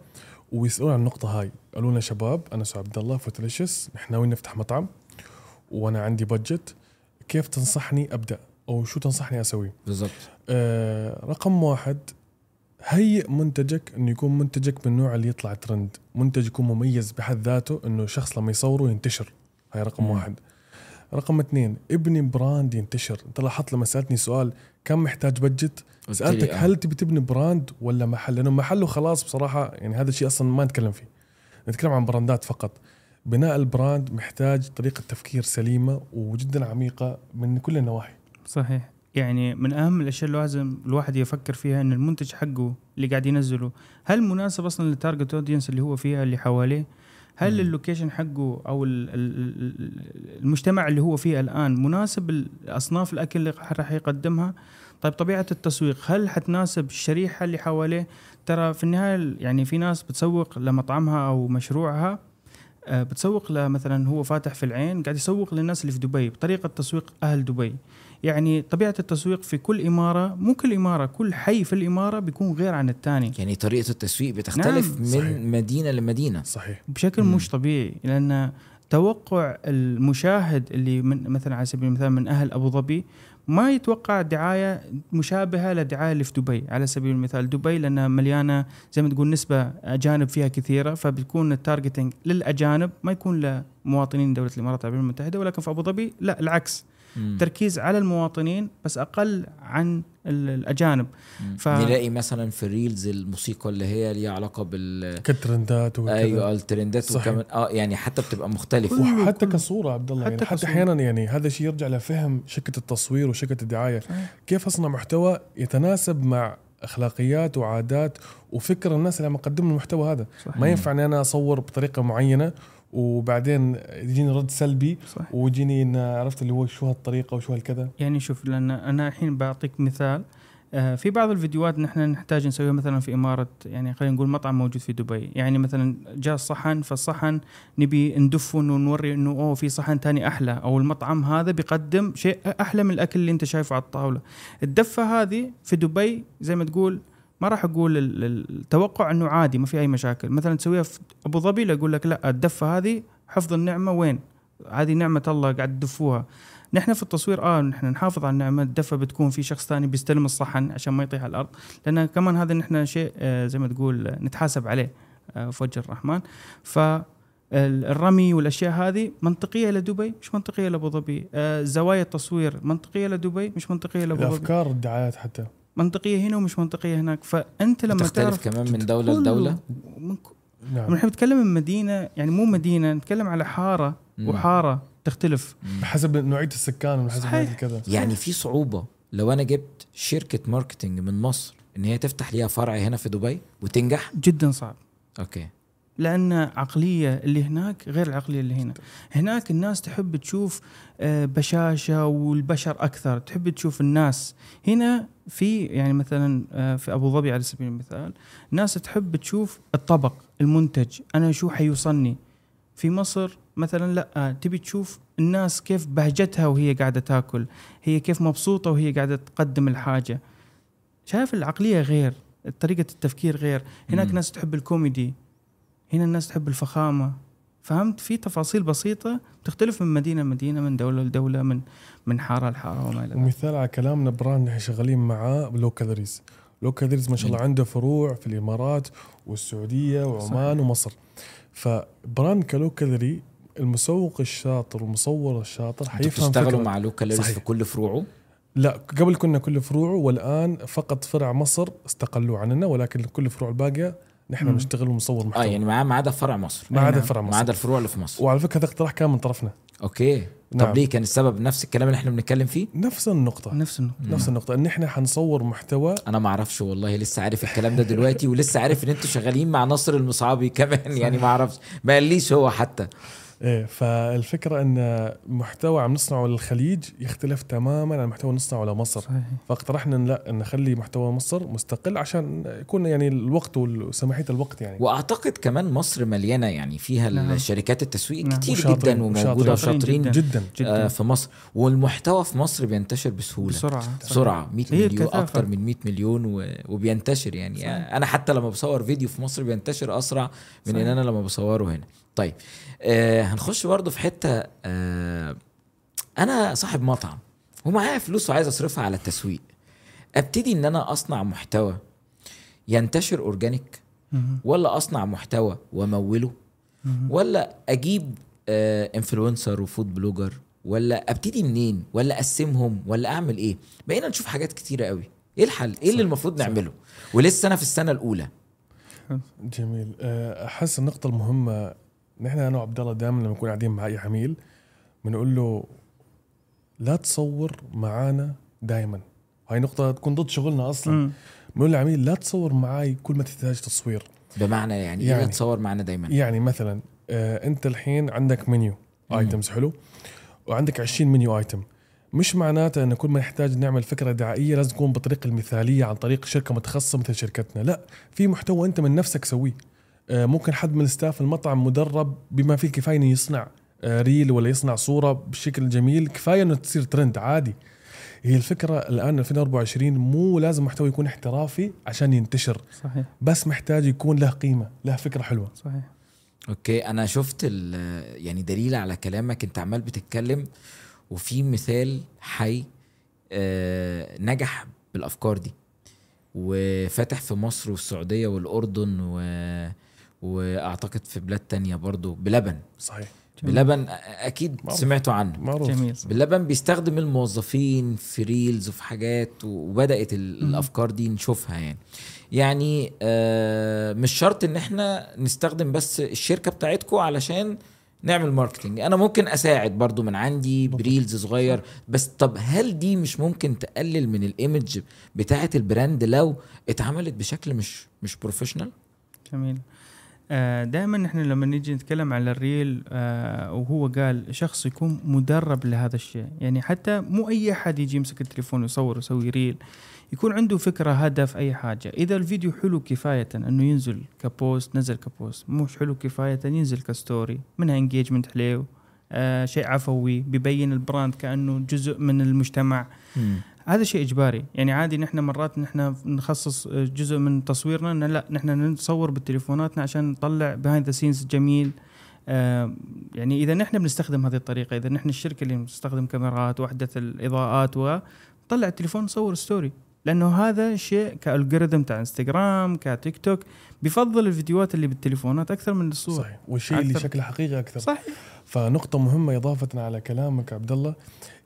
ويسألون عن النقطة هاي. قالوا لنا شباب أنا سو عبد الله foodlicious نحن ناويين نفتح مطعم وأنا عندي budget كيف تنصحني أبدأ؟ أو شو تنصحني أسوي؟ بالظبط آه، رقم واحد هيئ منتجك إنه يكون منتجك من النوع اللي يطلع ترند منتج يكون مميز بحد ذاته إنه شخص لما يصوره ينتشر. هاي رقم مم. واحد. رقم اثنين ابني brand ينتشر. أنت لاحظت لما سألتني سؤال كم محتاج budget سألتك آه. هل تبي تبني brand ولا محل؟ لأنه محله خلاص بصراحة يعني هذا الشيء أصلا ما نتكلم فيه. نتكلم عن brandات فقط. بناء ال brand محتاج طريقة تفكير سليمة وجدا عميقة من كل النواحي. صحيح. يعني من أهم الأشياء اللي لازم الواحد يفكر فيها إن المنتج حقه اللي قاعد ينزله هل مناسب أصلا لل target audience اللي هو فيها اللي حواليه؟ هل. ال location حقه أو ال- ال- ال- المجتمع اللي هو فيه الآن مناسب لأصناف الأكل اللي راح يقدمها؟ طيب طبيعة التسويق هل حتناسب الشريحة اللي حواليه؟ ترى في النهاية يعني في ناس بتسوق لمطعمها أو مشروعها آه، بتسوق لمثلا هو فاتح في العين قاعد يسوق للناس اللي في دبي بطريقة تسويق أهل دبي. يعني طبيعة التسويق في كل إمارة مو كل إمارة كل حي في الإمارة بيكون غير عن الثاني يعني طريقة التسويق بتختلف نعم، من صحيح. مدينة لمدينة. صحيح. بشكل مم. مش طبيعي لأن توقع المشاهد اللي من مثلا على سبيل المثال من أهل أبو ظبي ما يتوقع دعاية مشابهة للدعايه اللي في دبي على سبيل المثال دبي لأنها مليانة زي ما تقول نسبة أجانب فيها كثيرة فبتكون التارجتنج للأجانب ما يكون لمواطنين دولة الإمارات العربية المتحدة ولكن في أبو ظبي لا العكس مم. تركيز على المواطنين بس أقل عن الأجانب. ف- نلاقي مثلا في الريلز الموسيقى اللي هي ليها علاقة بال كترندات وكذا أيوه الترندات. وكمان آه يعني حتى بتبقى مختلفة وحتى. كصورة عبد الله حتى يعني حتى. أحيانا يعني هذا الشيء يرجع لفهم شركه التصوير وشركه الدعاية صحيح. كيف أصنع محتوى يتناسب مع أخلاقيات وعادات وفكر الناس اللي عم يقدموا المحتوى هذا صحيح. ما ينفع اني أنا أصور بطريقة معينة وبعدين يجيني رد سلبي صح ويجيني إن عرفت اللي هو شو هالطريقة وشو هالكذا. يعني شوف لأن أنا الحين بعطيك مثال. آه، في بعض الفيديوهات نحن نحتاج نسويها مثلا في إمارة يعني خلينا نقول مطعم موجود في دبي. يعني مثلا جاء الصحن فالصحن نبي ندفه انه نوري إنه أوه في صحن تاني أحلى أو المطعم هذا بيقدم شيء أحلى من الأكل اللي أنت شايفه على الطاولة. الدفة هذه في دبي زي ما تقول ما راح أقول ال- ال- التوقع إنه عادي ما في أي مشاكل. مثلا تسويها في أبو ظبي لا أقول لك لا الدفة هذه حفظ النعمة وين؟ هذه نعمة الله قاعد تدفوها. نحن في التصوير آه نحن نحافظ على النعمة. الدفة بتكون في شخص ثاني بيستلم الصحن عشان ما يطيح على الأرض. لأن كمان هذا نحن شيء آه زي ما تقول آه، نتحاسب عليه آه في وجه الرحمن. ف ال- الرمي والأشياء هذه منطقية لدبي؟ مش منطقية لأبو ظبي. زوايا التصوير منطقية لدبي؟ مش منطقية لأبو ظبي. الأفكار الدعايات حتى. منطقية هنا ومش منطقية هناك. فأنت لما بتختلف تعرف كمان من دولة لدولة؟ من ك- نعم نحن بنتكلم من مدينة يعني مو مدينة نتكلم على حارة مم. وحارة تختلف. مم. بحسب نوعية السكان وحسب صحيح. نوعيه كذا يعني في صعوبة. لو أنا جبت شركة marketing من مصر إن هي تفتح ليها فرع هنا في دبي وتنجح؟ جدا صعب. okay. لأن عقلية اللي هناك غير العقلية اللي هنا. هناك الناس تحب تشوف آه، بشاشة والبشر أكثر تحب تشوف الناس. هنا في يعني مثلا آه، في أبو ظبي على سبيل المثال ناس تحب تشوف الطبق المنتج. أنا شو حيوصلني؟ في مصر مثلا لا تبي تشوف الناس كيف بهجتها وهي قاعدة تاكل هي كيف مبسوطة وهي قاعدة تقدم الحاجة. شايف العقلية غير طريقة التفكير غير. هناك. ناس تحب الكوميدي. هنا الناس تحب الفخامة. فهمت؟ في تفاصيل بسيطة تختلف من مدينة لمدينة من دولة لدولة من من حارة لحارة وما إلى ذلك. ومثال على كلامنا brand نحن شغالين معاه Low Calories لو كالوريز ما شاء الله عنده فروع في الإمارات والسعودية وعمان صحيح. ومصر. فبراند كلو كالوري المسوق الشاطر والمصور الشاطر حيفهم بتشتغلوا فكرة. مع لوكال صحيح. في كل فروعه؟ لا قبل كنا كل فروعه والآن فقط فرع مصر استقلوا عننا ولكن كل فروع الباقية نحن. بنشتغل ومصور آه محتوى. يعني معاه ما عدا فرع مصر. ما عدا نعم. فرع ما مصر عدا الفروع اللي في مصر. وعلى فكرة هذا اقتراح كان من طرفنا. أوكي. نعم. طب ليه؟ كان السبب نفس الكلام اللي إحنا بنتكلم فيه؟ نفس النقطة. نفس النقطة. نفس النقطة. إن إحنا حنصور محتوى أنا ما أعرفش والله لسه عارف الكلام ده دلوقتي ولسه عارف إن أنتوا شغالين مع ناصر المصعبي كمان يعني ما أعرفش. ما قاليش هو حتى. إيه فالفكرة إن محتوى عم نصنعه للخليج يختلف تماما عن محتوى نصنعه لمصر صحيح فاقترحنا إن لا نخلي محتوى مصر مستقل عشان يكون يعني الوقت وسماحية الوقت يعني وأعتقد كمان مصر مليانة يعني فيها نعم. الشركات التسويق نعم. كتير وشاطرين- جدا وموجودة وشاطرين جداً. جدا جدا آه في مصر والمحتوى في مصر بينتشر بسهولة بسرعة. بسرعة 100 هي مليون. أكتر من 100 مليون و... وبينتشر يعني صحيح. أنا حتى لما بصور فيديو في مصر بينتشر أسرع من صحيح. إن أنا لما بصوره هنا طيب آه هنخش برضه في حتة آه أنا صاحب مطعم ومعايا فلوس وعايز أصرفها على التسويق. أبتدي إن أنا أصنع محتوى ينتشر organic. ولا أصنع محتوى وأموله. ولا أجيب influencer و food blogger ولا أبتدي منين ولا أقسمهم ولا أعمل إيه؟ بقينا نشوف حاجات كتيرة قوي. إيه الحل؟ إيه اللي المفروض. نعمله؟ ولسه أنا في السنة الأولى. جميل. أه، احس النقطة المهمة نحن أنا وعبد الله دائما لما نكون قاعدين مع اي عميل بنقول له لا تصور معانا دائما. هاي نقطة تكون ضد شغلنا أصلا. بنقول للعميل لا تصور معي كل ما تحتاج تصوير. بمعنى يعني, إيه يعني- تصور معانا دايما يعني مثلا آه أنت الحين عندك منيو. ايتمز حلو؟ وعندك 20 منيو ايتم مش معناته إن كل ما نحتاج نعمل فكرة دعائية لازم تكون بالطريقة المثالية عن طريق شركة متخصصة مثل شركتنا. لا في محتوى أنت من نفسك سويه. ممكن حد من staff المطعم مدرب بما فيه الكفايه إنه يصنع آه reel ولا يصنع صورة بشكل جميل كفاية إنه تصير ترند عادي. هي الفكرة الآن 2024 مو لازم محتوى يكون احترافي عشان ينتشر. صحيح. بس محتاج يكون له قيمة له فكرة حلوة. صحيح. okay أنا شفت ال- يعني دليل على كلامك. أنت عمال بتتكلم وفي مثال حي آه نجح بالأفكار دي وفاتح في مصر والسعودية والأردن و وأعتقد في بلاد تانية برضو بلبن. صحيح. بلبن أكيد معروف. سمعتوا عنه. معروف. جميل. بلبن بيستخدم الموظفين في ريلز وفي حاجات وبدأت. الأفكار دي نشوفها يعني. يعني آه مش شرط إن إحنا نستخدم بس الشركة بتاعتكم علشان نعمل marketing أنا ممكن أساعد برضو من عندي ب reels صغير بس طب هل دي مش ممكن تقلل من ال image بتاعه ال brand لو اتعملت بشكل مش مش professional جميل. دائما نحن لما نيجي نتكلم على ال reel آه وهو قال شخص يكون مدرب لهذا الشيء. يعني حتى مو أي أحد يجي يمسك التليفون ويصور ويسوي reel. يكون عنده فكرة هدف أي حاجة. إذا الفيديو حلو كفاية إنه ينزل ك post نزل ك post. مش حلو كفاية ينزل ك story. منها engagement حلو آه شيء عفوي بيبين ال brand كأنه جزء من المجتمع. هذا شيء إجباري. يعني عادي نحن مرات نحن نخصص جزء من تصويرنا لا نحن نصور بتليفوناتنا عشان نطلع behind the scenes جميل. آه يعني إذا نحن بنستخدم هذه الطريقة إذا نحن الشركة اللي بتستخدم كاميرات وحدة الإضاءات وطلع التليفون نصور story لأنه هذا شيء ك algorithm تاع انستغرام كتيك توك بيفضل الفيديوهات اللي بالتليفونات أكثر من الصور. صحيح. والشيء اللي. شكله حقيقي أكثر. صح فنقطة مهمة إضافة على كلامك عبد الله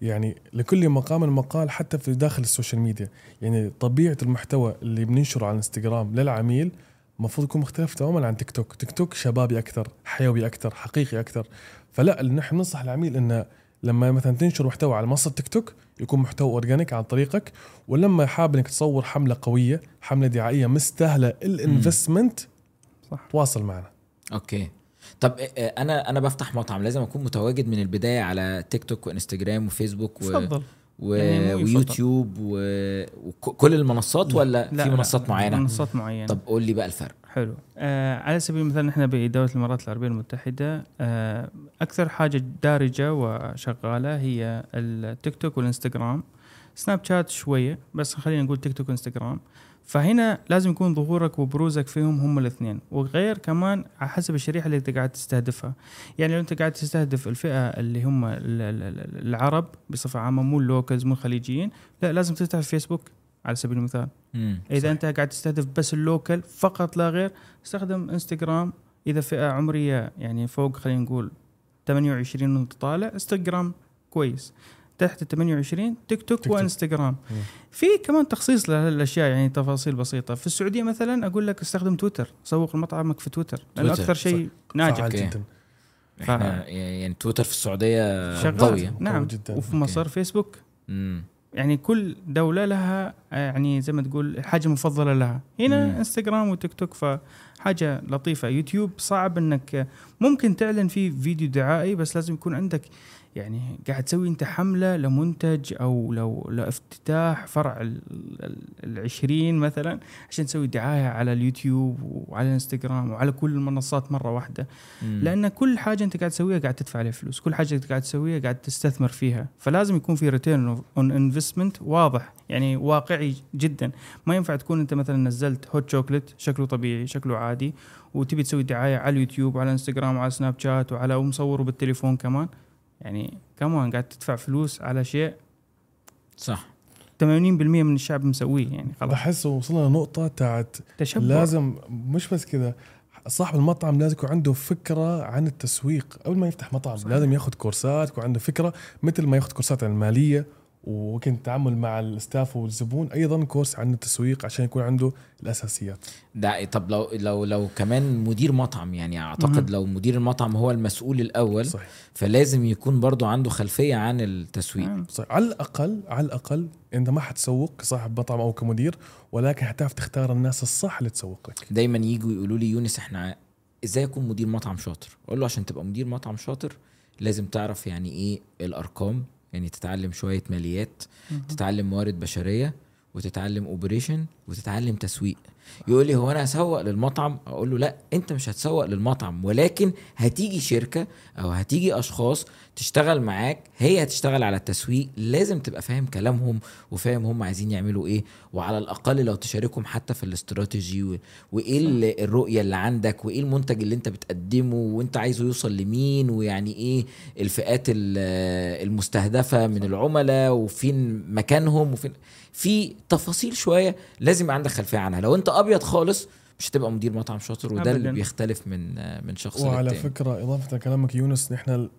يعني لكل مقام مقال حتى في داخل السوشيال ميديا يعني طبيعة المحتوى اللي بننشره على الإنستغرام للعميل المفروض يكون مختلف تماما عن تيك توك. تيك توك شبابي أكثر حيوي أكثر حقيقي أكثر. فلا نحن ننصح العميل إنه لما مثلا تنشر محتوى على منصة تيك توك يكون محتوى organic عن طريقك ولما حاب إنك تصور حملة قوية حملة دعائية مستاهلة ال investment صح. تواصل معنا. okay. طب آه، آه، أنا أنا بفتح مطعم لازم أكون متواجد من البداية على تيك توك وإنستجرام وفيسبوك و... و... يعني. ويوتيوب و... وكل المنصات ولا لا في لا، منصات معينة؟ منصات معينة. طب قول لي بقى الفرق. حلو. آه على سبيل المثال نحن بدولة الإمارات العربية المتحدة آه أكثر حاجة دارجة وشغالة هي التيك توك والإنستغرام سناب شات شوية بس خلينا نقول تيك توك وإنستغرام فهنا لازم يكون ظهورك وبروزك فيهم هم الاثنين. وغير كمان على حسب الشريحة اللي أنت قاعد تستهدفها. يعني لو أنت قاعد تستهدف الفئة اللي هم ال- ال- ال- العرب بصفة عامة مو ال locals مو الخليجيين لا لازم تفتح الفيسبوك على سبيل المثال. مم. إذا انت قاعد تستهدف بس ال local فقط لا غير استخدم انستغرام. إذا فئة عمرية يعني فوق خلينا نقول 28 وانت طالع انستغرام كويس. تحت ال 28 تيك توك. وانستغرام. في كمان تخصيص لهالاشياء يعني تفاصيل بسيطة في السعودية مثلا أقول لك استخدم تويتر سوق مطعمك في تويتر لأنه أكثر شيء ناجح. جدا إحنا يعني تويتر في السعودية قويه نعم جدا. وفي okay. مصر فيسبوك مم. يعني كل دولة لها يعني زي ما تقول حاجة مفضلة لها هنا مم. إنستغرام وتيك توك فحاجة لطيفة يوتيوب صعب إنك ممكن تعلن فيه فيديو دعائي بس لازم يكون عندك يعني قاعد تسوي أنت حملة لمنتج أو لو لافتتاح فرع ال- ال- العشرين مثلا عشان تسوي دعاية على اليوتيوب وعلى الإنستغرام وعلى كل المنصات مرة واحدة. مم. لأن كل حاجة أنت قاعد تسويها قاعد تدفع عليها فلوس. كل حاجة أنت قاعد تسويها قاعد تستثمر فيها. فلازم يكون في return on investment واضح يعني واقعي جدا. ما ينفع تكون أنت مثلا نزلت hot chocolate شكله طبيعي شكله عادي وتبي تسوي دعاية على اليوتيوب وعلى إنستغرام وعلى سناب شات وعلى ومصوره بالتليفون كمان. يعني كمان قاعد تدفع فلوس على شيء. صح. 80% من الشعب مسويه يعني خلاص. بحس وصلنا لنقطة تاعت تشبع. لازم مش بس كذا صاحب المطعم لازم يكون عنده فكرة عن التسويق. قبل ما يفتح مطعم صحيح. لازم ياخذ كورسات يكون عنده فكرة مثل ما ياخذ كورسات عن المالية وممكن التعامل مع ال staff والزبون أيضا كورس عن التسويق عشان يكون عنده الأساسيات. ده طب لو لو لو كمان مدير مطعم يعني أعتقد مهم. لو مدير المطعم هو المسؤول الأول صحيح. فلازم يكون برضو عنده خلفية عن التسويق. صحيح. على الأقل على الأقل أنت ما حتسوق كصاحب مطعم أو كمدير ولكن حتعرف تختار الناس الصح اللي تسوق لك. دايما يجوا يقولوا لي يونس إحنا إزاي أكون مدير مطعم شاطر؟ أقول له عشان تبقى مدير مطعم شاطر لازم تعرف يعني إيه الأرقام يعني تتعلم شوية ماليات. تتعلم موارد بشرية وتتعلم اوبريشن وتتعلم تسويق يقول لي هو أنا هسوق للمطعم أقول له لا أنت مش هتسوق للمطعم ولكن هتيجي شركة أو هتيجي أشخاص تشتغل معاك هي هتشتغل على التسويق لازم تبقى فاهم كلامهم وفاهم هم عايزين يعملوا إيه وعلى الأقل لو تشاركهم حتى في الاستراتيجي وإيه ال- الرؤية اللي عندك وإيه المنتج اللي أنت بتقدمه وأنت عايزه يوصل لمين ويعني إيه الفئات ال- المستهدفة من العملاء وفين مكانهم وفين في تفاصيل شوية لازم عندك خلفية عنها. لو أنت أبيض خالص مش هتبقى مدير مطعم شاطر وده اللي. بيختلف من من شخص وعلى للتاني فكرة إضافة لكلامك يونس نحن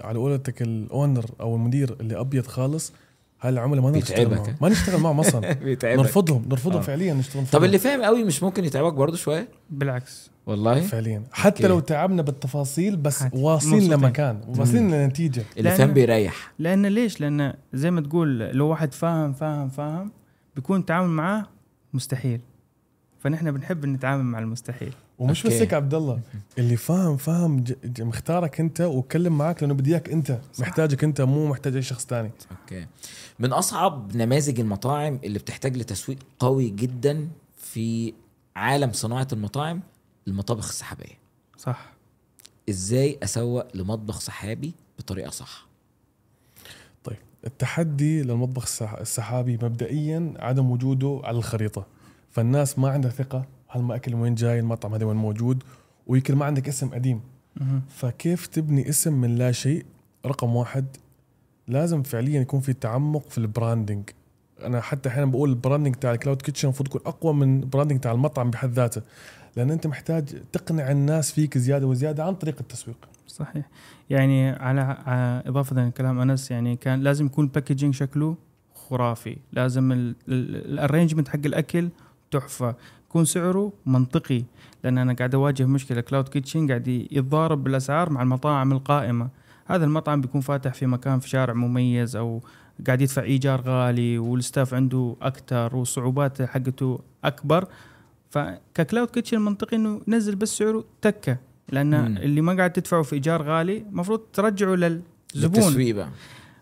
على قولتك ال owner أو المدير اللي أبيض خالص هاي العملاء ما نشتغل بيتعبك. معهم ما نشتغل معهم أصلا بيتعبك نرفضهم نرفضهم آه. فعليا نشتغل طب اللي فاهم قوي مش ممكن يتعبك برضه شوية بالعكس والله فعليا حتى okay. لو تعبنا بالتفاصيل بس. واصلين. لمكان واصلين لنتيجة اللي لأن- فاهم بيريح لأن ليش؟ لأن زي ما تقول لو واحد فاهم فاهم فاهم بيكون التعامل معاه مستحيل فنحن بنحب نتعامل مع المستحيل. ومش. بس هيك عبد الله اللي فاهم فاهم ج- ج- مختارك انت واتكلم معك لأنه بدي إياك انت. محتاجك انت مو محتاج أي شخص تاني. أوكي. من أصعب نماذج المطاعم اللي بتحتاج لتسويق قوي جدا في عالم صناعة المطاعم المطابخ السحابية. صح. إزاي أسوق لمطبخ سحابي بطريقة صح؟ طيب التحدي للمطبخ السح- السحابي مبدئيا عدم وجوده على الخريطة. فالناس ما عندها ثقة هل ما أكل من وين جاي المطعم هذا وين موجود؟ ويمكن ما عندك اسم قديم. فكيف تبني اسم من لا شيء؟ رقم واحد لازم فعليا يكون في تعمق في البراندنج أنا حتى أحيانا بقول ال branding تاع ال cloud kitchen المفروض يكون أقوى من ال branding تاع المطعم بحد ذاته. لأن أنت محتاج تقنع الناس فيك زيادة وزيادة عن طريق التسويق. صحيح. يعني على على إضافة لكلام أنس يعني كان لازم يكون ال packaging شكله خرافي. لازم ال arrangement حق الأكل تحفة. يكون سعره منطقي لأن أنا قاعد أواجه مشكلة. cloud kitchen قاعد يتضارب بالأسعار مع المطاعم القائمة. هذا المطعم بيكون فاتح في مكان في شارع مميز أو قاعد يدفع إيجار غالي وال staff عنده أكثر والصعوبات حقته أكبر. فك cloud kitchen منطقي إنه نزل بس سعره تكة لأن مم. اللي ما قاعد تدفعه في إيجار غالي المفروض ترجعه للزبون التسويق بقى.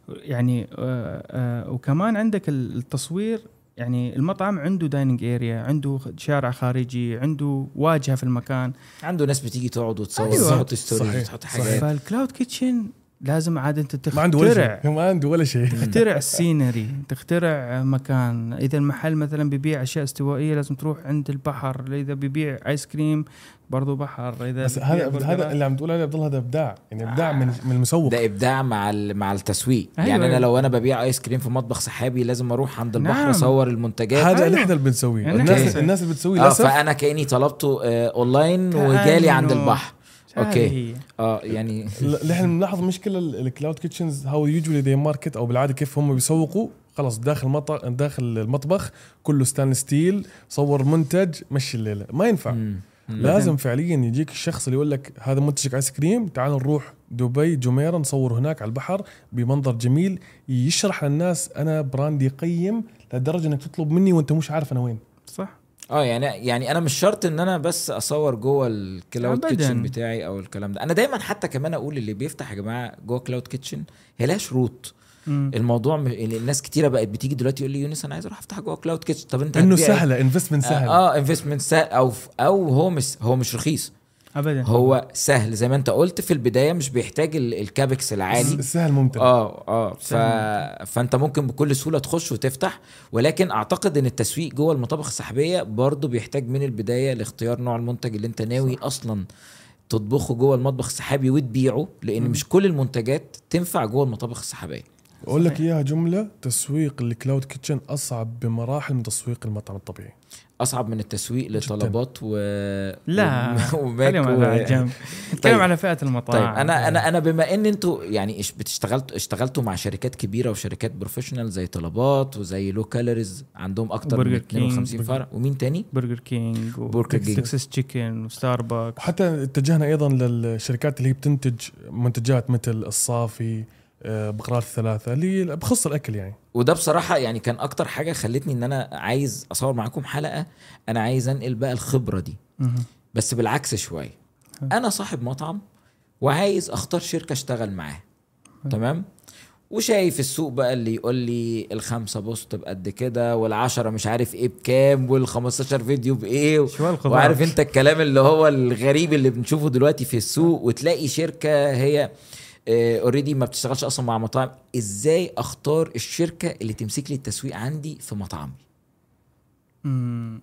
يعني آه آه وكمان عندك ال- التصوير يعني المطعم عنده dining area عنده شارع خارجي عنده واجهة في المكان عنده ناس بتيجي تقعد وتصور أيوة. تحط stories صحيح. تحط. حاجات فال cloud kitchen لازم عاد انت ما عنده ولا تخترع. شيء ما عنده ولا شيء. تخترع ال scenery تخترع مكان. إذا المحل مثلا بيبيع أشياء استوائية لازم تروح عند البحر. إذا بيبيع آيس كريم برضو بحر. إذا بس هذا. هذا اللي عم تقول عليه عبد الله هذا إبداع. يعني إبداع آه. من من المسوق. ده إبداع مع ال- مع التسويق. أيوة. يعني أنا لو أنا ببيع آيس كريم في مطبخ سحابي لازم أروح عند البحر نعم. أصور المنتجات. هذا اللي أيوة. إحنا اللي بنسويه. الناس؟ الناس اللي بتسويه آه للأسف. فأنا كأني طلبته آه أونلاين وجالي عند البحر. هي. آه يعني إحنا بنلاحظ مشكلة ال cloud kitchens how usually they market أو بالعادة كيف هم بيسوقوا. خلص داخل المطبخ داخل المطبخ كله stainless steel صور منتج مشي الليلة. ما ينفع. مم. لازم فعليا يجيك الشخص اللي يقول لك هذا منتجك ايس كريم تعال نروح دبي جميره نصور هناك على البحر بمنظر جميل يشرح للناس أنا brand ي قيم لدرجة إنك تطلب مني وأنت مش عارف أنا وين. آه يعني يعني أنا مش شرط إن أنا بس أصور جوه ال cloud. kitchen بتاعي أو الكلام ده أنا دايما حتى كمان أقول اللي بيفتح يا جماعة جوه cloud kitchen هي لها شروط مم. الموضوع م... الناس كتيرة بقت بتيجي دلوقتي يقول لي يونس أنا عايز أروح أفتح جوه cloud kitchen طب أنت إنه إيه؟ سهلة investment سهل آه investment سهل أو أو هو مش هو مش رخيص ابدا. هو سهل. زي ما أنت قلت في البداية مش بيحتاج ال- ال CapEx العالي. سهل ممتع. آه آه. ف... فأنت ممكن بكل سهولة تخش وتفتح. ولكن أعتقد إن التسويق جوه المطابخ السحابية برضو بيحتاج من البداية لاختيار نوع المنتج اللي أنت ناوي صح. أصلا تطبخه جوه المطبخ السحابي وتبيعه. لأن مم. مش كل المنتجات تنفع جوه المطابخ السحابية. أقول لك. إياها جملة تسويق ال cloud kitchen أصعب بمراحل من تسويق المطعم الطبيعي. أصعب من التسويق لطلبات و لا وماك و... على جنب نتكلم طيب. على فئة المطاعم طيب أنا أنا أنا بما إن أنتوا يعني بتشتغلتوا اشتغلتوا مع شركات كبيرة وشركات professional زي طلبات وزي لو كالوريز عندهم أكتر من وبرجر كينج. 52 فرع ومين تاني؟ برجر كينج برجر كينج. تكساس تشيكن وستاربكس وحتى اتجهنا أيضا للشركات اللي هي بتنتج منتجات مثل الصافي بقرات الثلاثة. اللي بخص الأكل يعني. وده بصراحة يعني كان أكتر حاجة خلتني إن أنا عايز أصور معاكم حلقة أنا عايز أنقل بقى الخبرة دي. بس بالعكس شوية. أنا صاحب مطعم وعايز أختار شركة أشتغل معاها تمام؟ وشايف السوق بقى اللي يقول لي الخمسة post بقد كده والعشرة مش عارف إيه بكام وال15 فيديو بإيه وعارف أنت الكلام اللي هو الغريب اللي بنشوفه دلوقتي في السوق وتلاقي شركة هي already ما بتشتغلش أصلا مع مطاعم. إزاي أختار الشركة اللي تمسك لي التسويق عندي في مطعمي؟ مم.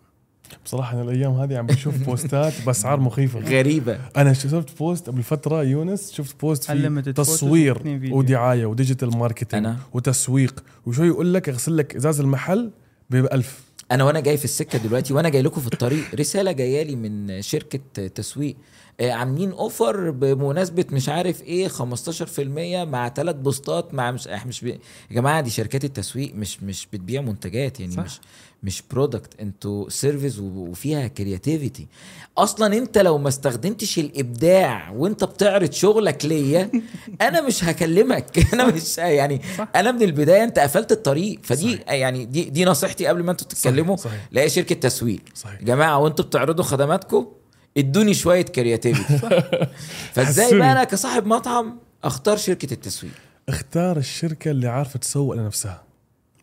بصراحة أنا الأيام هذه عم بشوف بوستات بأسعار مخيفة. غريبة. أنا شفت post قبل فترة يونس؟ شفت post في Unlimited photos تصوير. ودعاية و digital marketing أنا؟ وتسويق. وشوي يقول لك؟ اغسل لك إزاز المحل ب 1000 أنا وأنا جاي في السكة دلوقتي وأنا جاي لكم في الطريق. رسالة جاية لي من شركة تسويق. آه، عاملين offer بمناسبة مش عارف إيه 15% مع ثلاث بوستات مع مش إح- مش. يا جماعة دي شركات التسويق مش مش بتبيع منتجات يعني صح. مش مش product أنتوا service وفيها creativity أصلا أنت لو ما استخدمتش الإبداع وأنت بتعرض شغلك ليا أنا مش هكلمك أنا مش يعني صح. أنا من البداية أنت قفلت الطريق فدي صحيح. يعني دي دي نصيحتي قبل ما أنتوا تتكلموا. لاقي شركة تسويق صحيح يا جماعة وأنتوا بتعرضوا خدماتكم ادوني شوية creativity فازاي. بقى أنا كصاحب مطعم اختار شركة التسويق؟ اختار الشركة اللي عارفة تسوق لنفسها.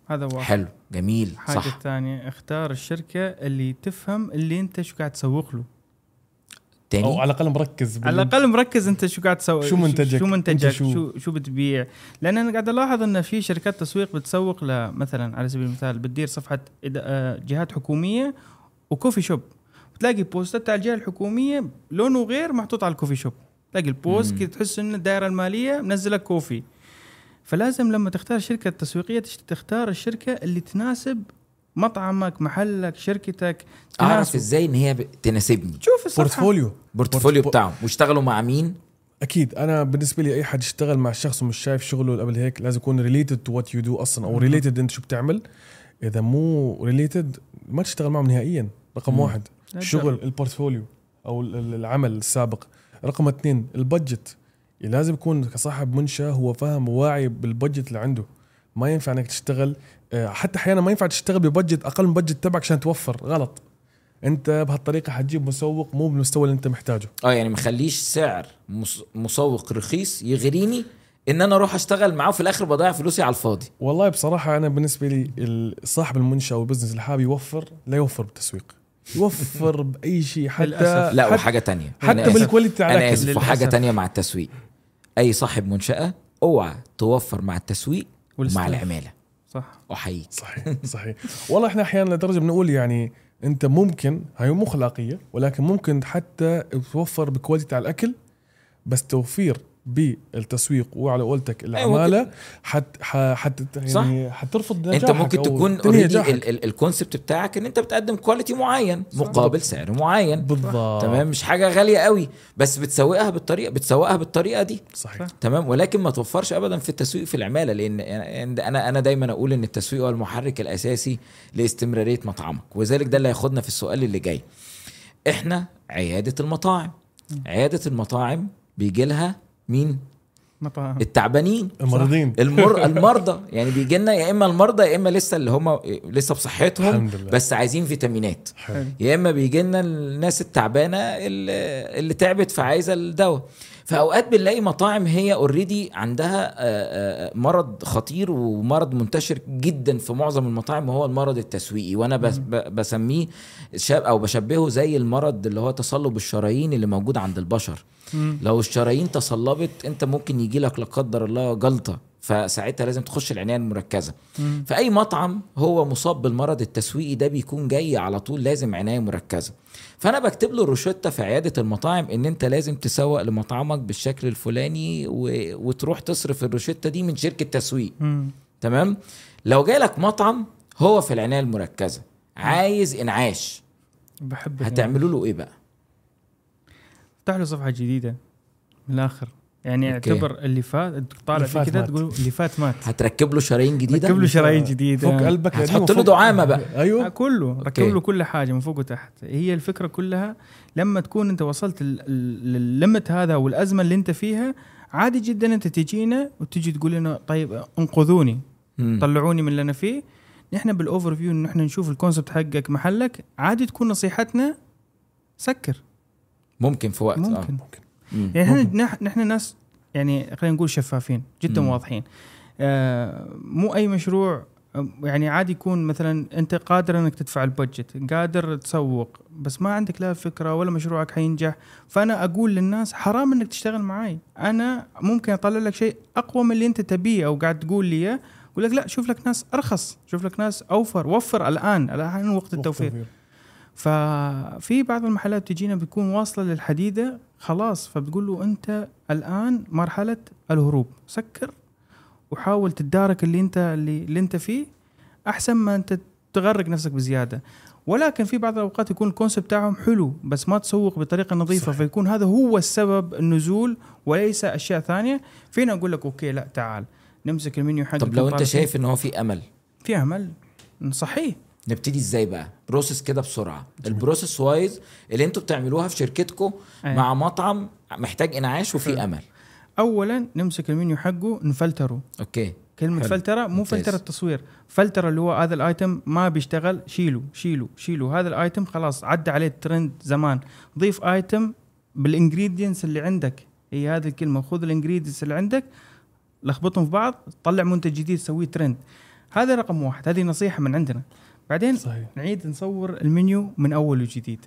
هذا واحد حلو جميل الحاجة صح. الثانية اختار الشركة اللي تفهم اللي انت شو قاعد تسوق له. أو تاني على الأقل مركز بال- على الأقل مركز انت شو قاعد تسوي شو منتجك؟ شو منتجك شو؟ شو؟ شو, بتبيع. لأن أنا قاعد ألاحظ إن في شركات تسويق بتسوق مثلا على سبيل المثال بتدير صفحة إد- آه، جهات حكومية و coffee shop. بتلاقي بوستات على الجهة الحكومية لونه غير محطوط على ال coffee shop. تلاقي البوست. كده تحس إن الدائرة المالية منزلة coffee. فلازم لما تختار شركة تسويقية تختار الشركة اللي تناسب مطعمك محلك شركتك. أعرف. إزاي إن هي تناسبني. شوف الصفحة. بورتفوليو. بورتفوليو بورتفو- بتاعهم. واشتغلوا مع مين؟ أكيد. أنا بالنسبة لي أي حد يشتغل مع شخص ومش شايف شغله قبل هيك لازم يكون related to what you do أصلا أو. related إنت شو بتعمل. إذا مو related ما تشتغل معهم نهائيا. رقم. واحد. الشغل ال portfolio أو ال- ال- العمل السابق. رقم اثنين ال budget. لازم يكون كصاحب منشأ هو فاهم وواعي بال budget اللي عنده. ما ينفع إنك تشتغل آه، حتى أحيانا ما ينفع تشتغل ب budget أقل من budget تبعك عشان توفر. غلط. أنت بهالطريقة حتجيب مسوق مو بالمستوى اللي أنت محتاجه. آه يعني مخليش سعر مس- مسوق رخيص يغريني إن أنا أروح أشتغل معاه وفي الآخر بضيع فلوسي على الفاضي. والله بصراحة أنا بالنسبة لي ال- صاحب المنشأ أو ال business اللي حابب يوفر لا يوفر بالتسويق يوفر بأي شيء حتى للأسف. لا حتى, وحاجة تانية حتى. بال quality على أنا الأكل. آسف وحاجة. تانية مع التسويق أي صاحب منشأة أوعى توفر مع التسويق ومع. العمالة صح أحييك صحيح صحيح والله إحنا أحيانا لدرجة بنقول يعني أنت ممكن هاي مو اخلاقيه ولكن ممكن حتى توفر ب quality على الأكل بس توفير بالتسويق وعلى قولتك العمالة حت حت يعني حترفض أنت نجاحك ممكن أو تكون. ال concept بتاعك إن أنت بتقدم quality معين مقابل سعر معين. بالضبط. تمام؟ مش حاجة غالية قوي بس بتسوقها بالطريقة بتسوقها بالطريقة دي. صحيح. تمام؟ ولكن ما توفرش ابدا في التسويق في العمالة لأن يعني أنا أنا دايما أقول إن التسويق هو المحرك الأساسي لاستمرارية مطعمك وذلك ده اللي هياخدنا في السؤال اللي جاي. إحنا عيادة المطاعم. عيادة المطاعم بيجي لها مين؟ مطاعم. التعبانين. المريضين المر... المرضى. يعني بيجي لنا يا إما المرضى يا إما لسه اللي هم لسه بصحتهم الحمد لله. بس عايزين فيتامينات. حلو. يا إما بيجي لنا الناس التعبانة اللي, اللي تعبت فعايزة الدواء. فأوقات بنلاقي مطاعم هي اوريدي عندها مرض خطير ومرض منتشر جدا في معظم المطاعم وهو المرض التسويقي. وأنا بس ب- بسميه شاب أو بشبهه زي المرض اللي هو تصلب الشرايين اللي موجود عند البشر. مم. لو الشرايين تصلبت انت ممكن يجي لك لا قدر الله جلطة. فساعتها لازم تخش العناية المركزة. مم. فاي مطعم هو مصاب بالمرض التسويقي ده بيكون جاي على طول لازم عناية مركزة. فأنا بكتب له الروشتة في عيادة المطاعم إن أنت لازم تسوق لمطعمك بالشكل الفلاني و... وتروح تصرف الروشتة دي من شركة تسويق. مم. تمام؟ لو جالك مطعم هو في العناية المركزة. عايز إنعاش. بحب هتعملوا له إيه بقى؟ افتح له صفحة جديدة من الآخر. يعني أوكي. اعتبر اللي فات طالع فيه مات. تقول اللي فات مات. هتركب له شرايين جديدة؟ ركب له شرايين جديدة. فوق قلبك هتحط القديم له دعامة بقى. آه، أيوه كله ركب. له كل حاجة من فوق وتحت. هي الفكرة كلها لما تكون انت وصلت ال- ال- للليمت هذا والأزمة اللي انت فيها عادي جدا انت تجينا وتجي تقول لنا طيب انقذوني مم. طلعوني من اللي أنا فيه. نحن بال overview إن إحنا نشوف ال concept حقك محلك عادي تكون نصيحتنا سكر. ممكن في وقت ممكن. آه مم. يعني ممكن. نحن ناس يعني خلينا نقول شفافين جدا مم. واضحين. آه مو أي مشروع آه، يعني عادي يكون مثلا أنت قادر إنك تدفع ال budget قادر تسوق بس ما عندك لا فكرة ولا مشروعك حينجح. فأنا أقول للناس حرام إنك تشتغل معي أنا ممكن أطلع لك شيء أقوى من اللي أنت تبيه أو قاعد تقول لي إياه أقول لك لا شوف لك ناس أرخص شوف لك ناس أوفر وفر الآن الآن وقت التوفير. ففي بعض المحلات تجينا بتكون واصلة للحديدة خلاص فبتقول له أنت الآن مرحلة الهروب. سكر وحاول تتدارك اللي أنت اللي, اللي أنت فيه أحسن ما أنت تغرق نفسك بزيادة. ولكن في بعض الأوقات يكون ال concept بتاعهم حلو بس ما تسوق بطريقة نظيفة صحيح. فيكون هذا هو السبب النزول وليس أشياء ثانية. فينا أقول لك أوكي لا تعال نمسك المنيو حقك طب لو أنت. شايف ان هو في أمل. في أمل. صحيح. نبتدي إزاي بقى؟ process كده بسرعة. ال process wise اللي أنتوا بتعملوها في شركتكم أيوة. مع مطعم محتاج انعاش وفي. أمل. اولا نمسك المنيو حقه نفلتره. okay. كلمة حلو. فلترة مو ممتاز. فلترة تصوير فلترة اللي هو هذا ال item ما بيشتغل شيله شيله شيله هذا ال item خلاص عدى عليه الترند زمان. ضيف item بال ingredients اللي عندك. هي هذه الكلمة خذ ال ingredients اللي عندك لخبطهم في بعض طلع منتج جديد سويه ترند. هذا رقم واحد. هذه نصيحة من عندنا. بعدين صحيح نعيد نصور المنيو من أول وجديد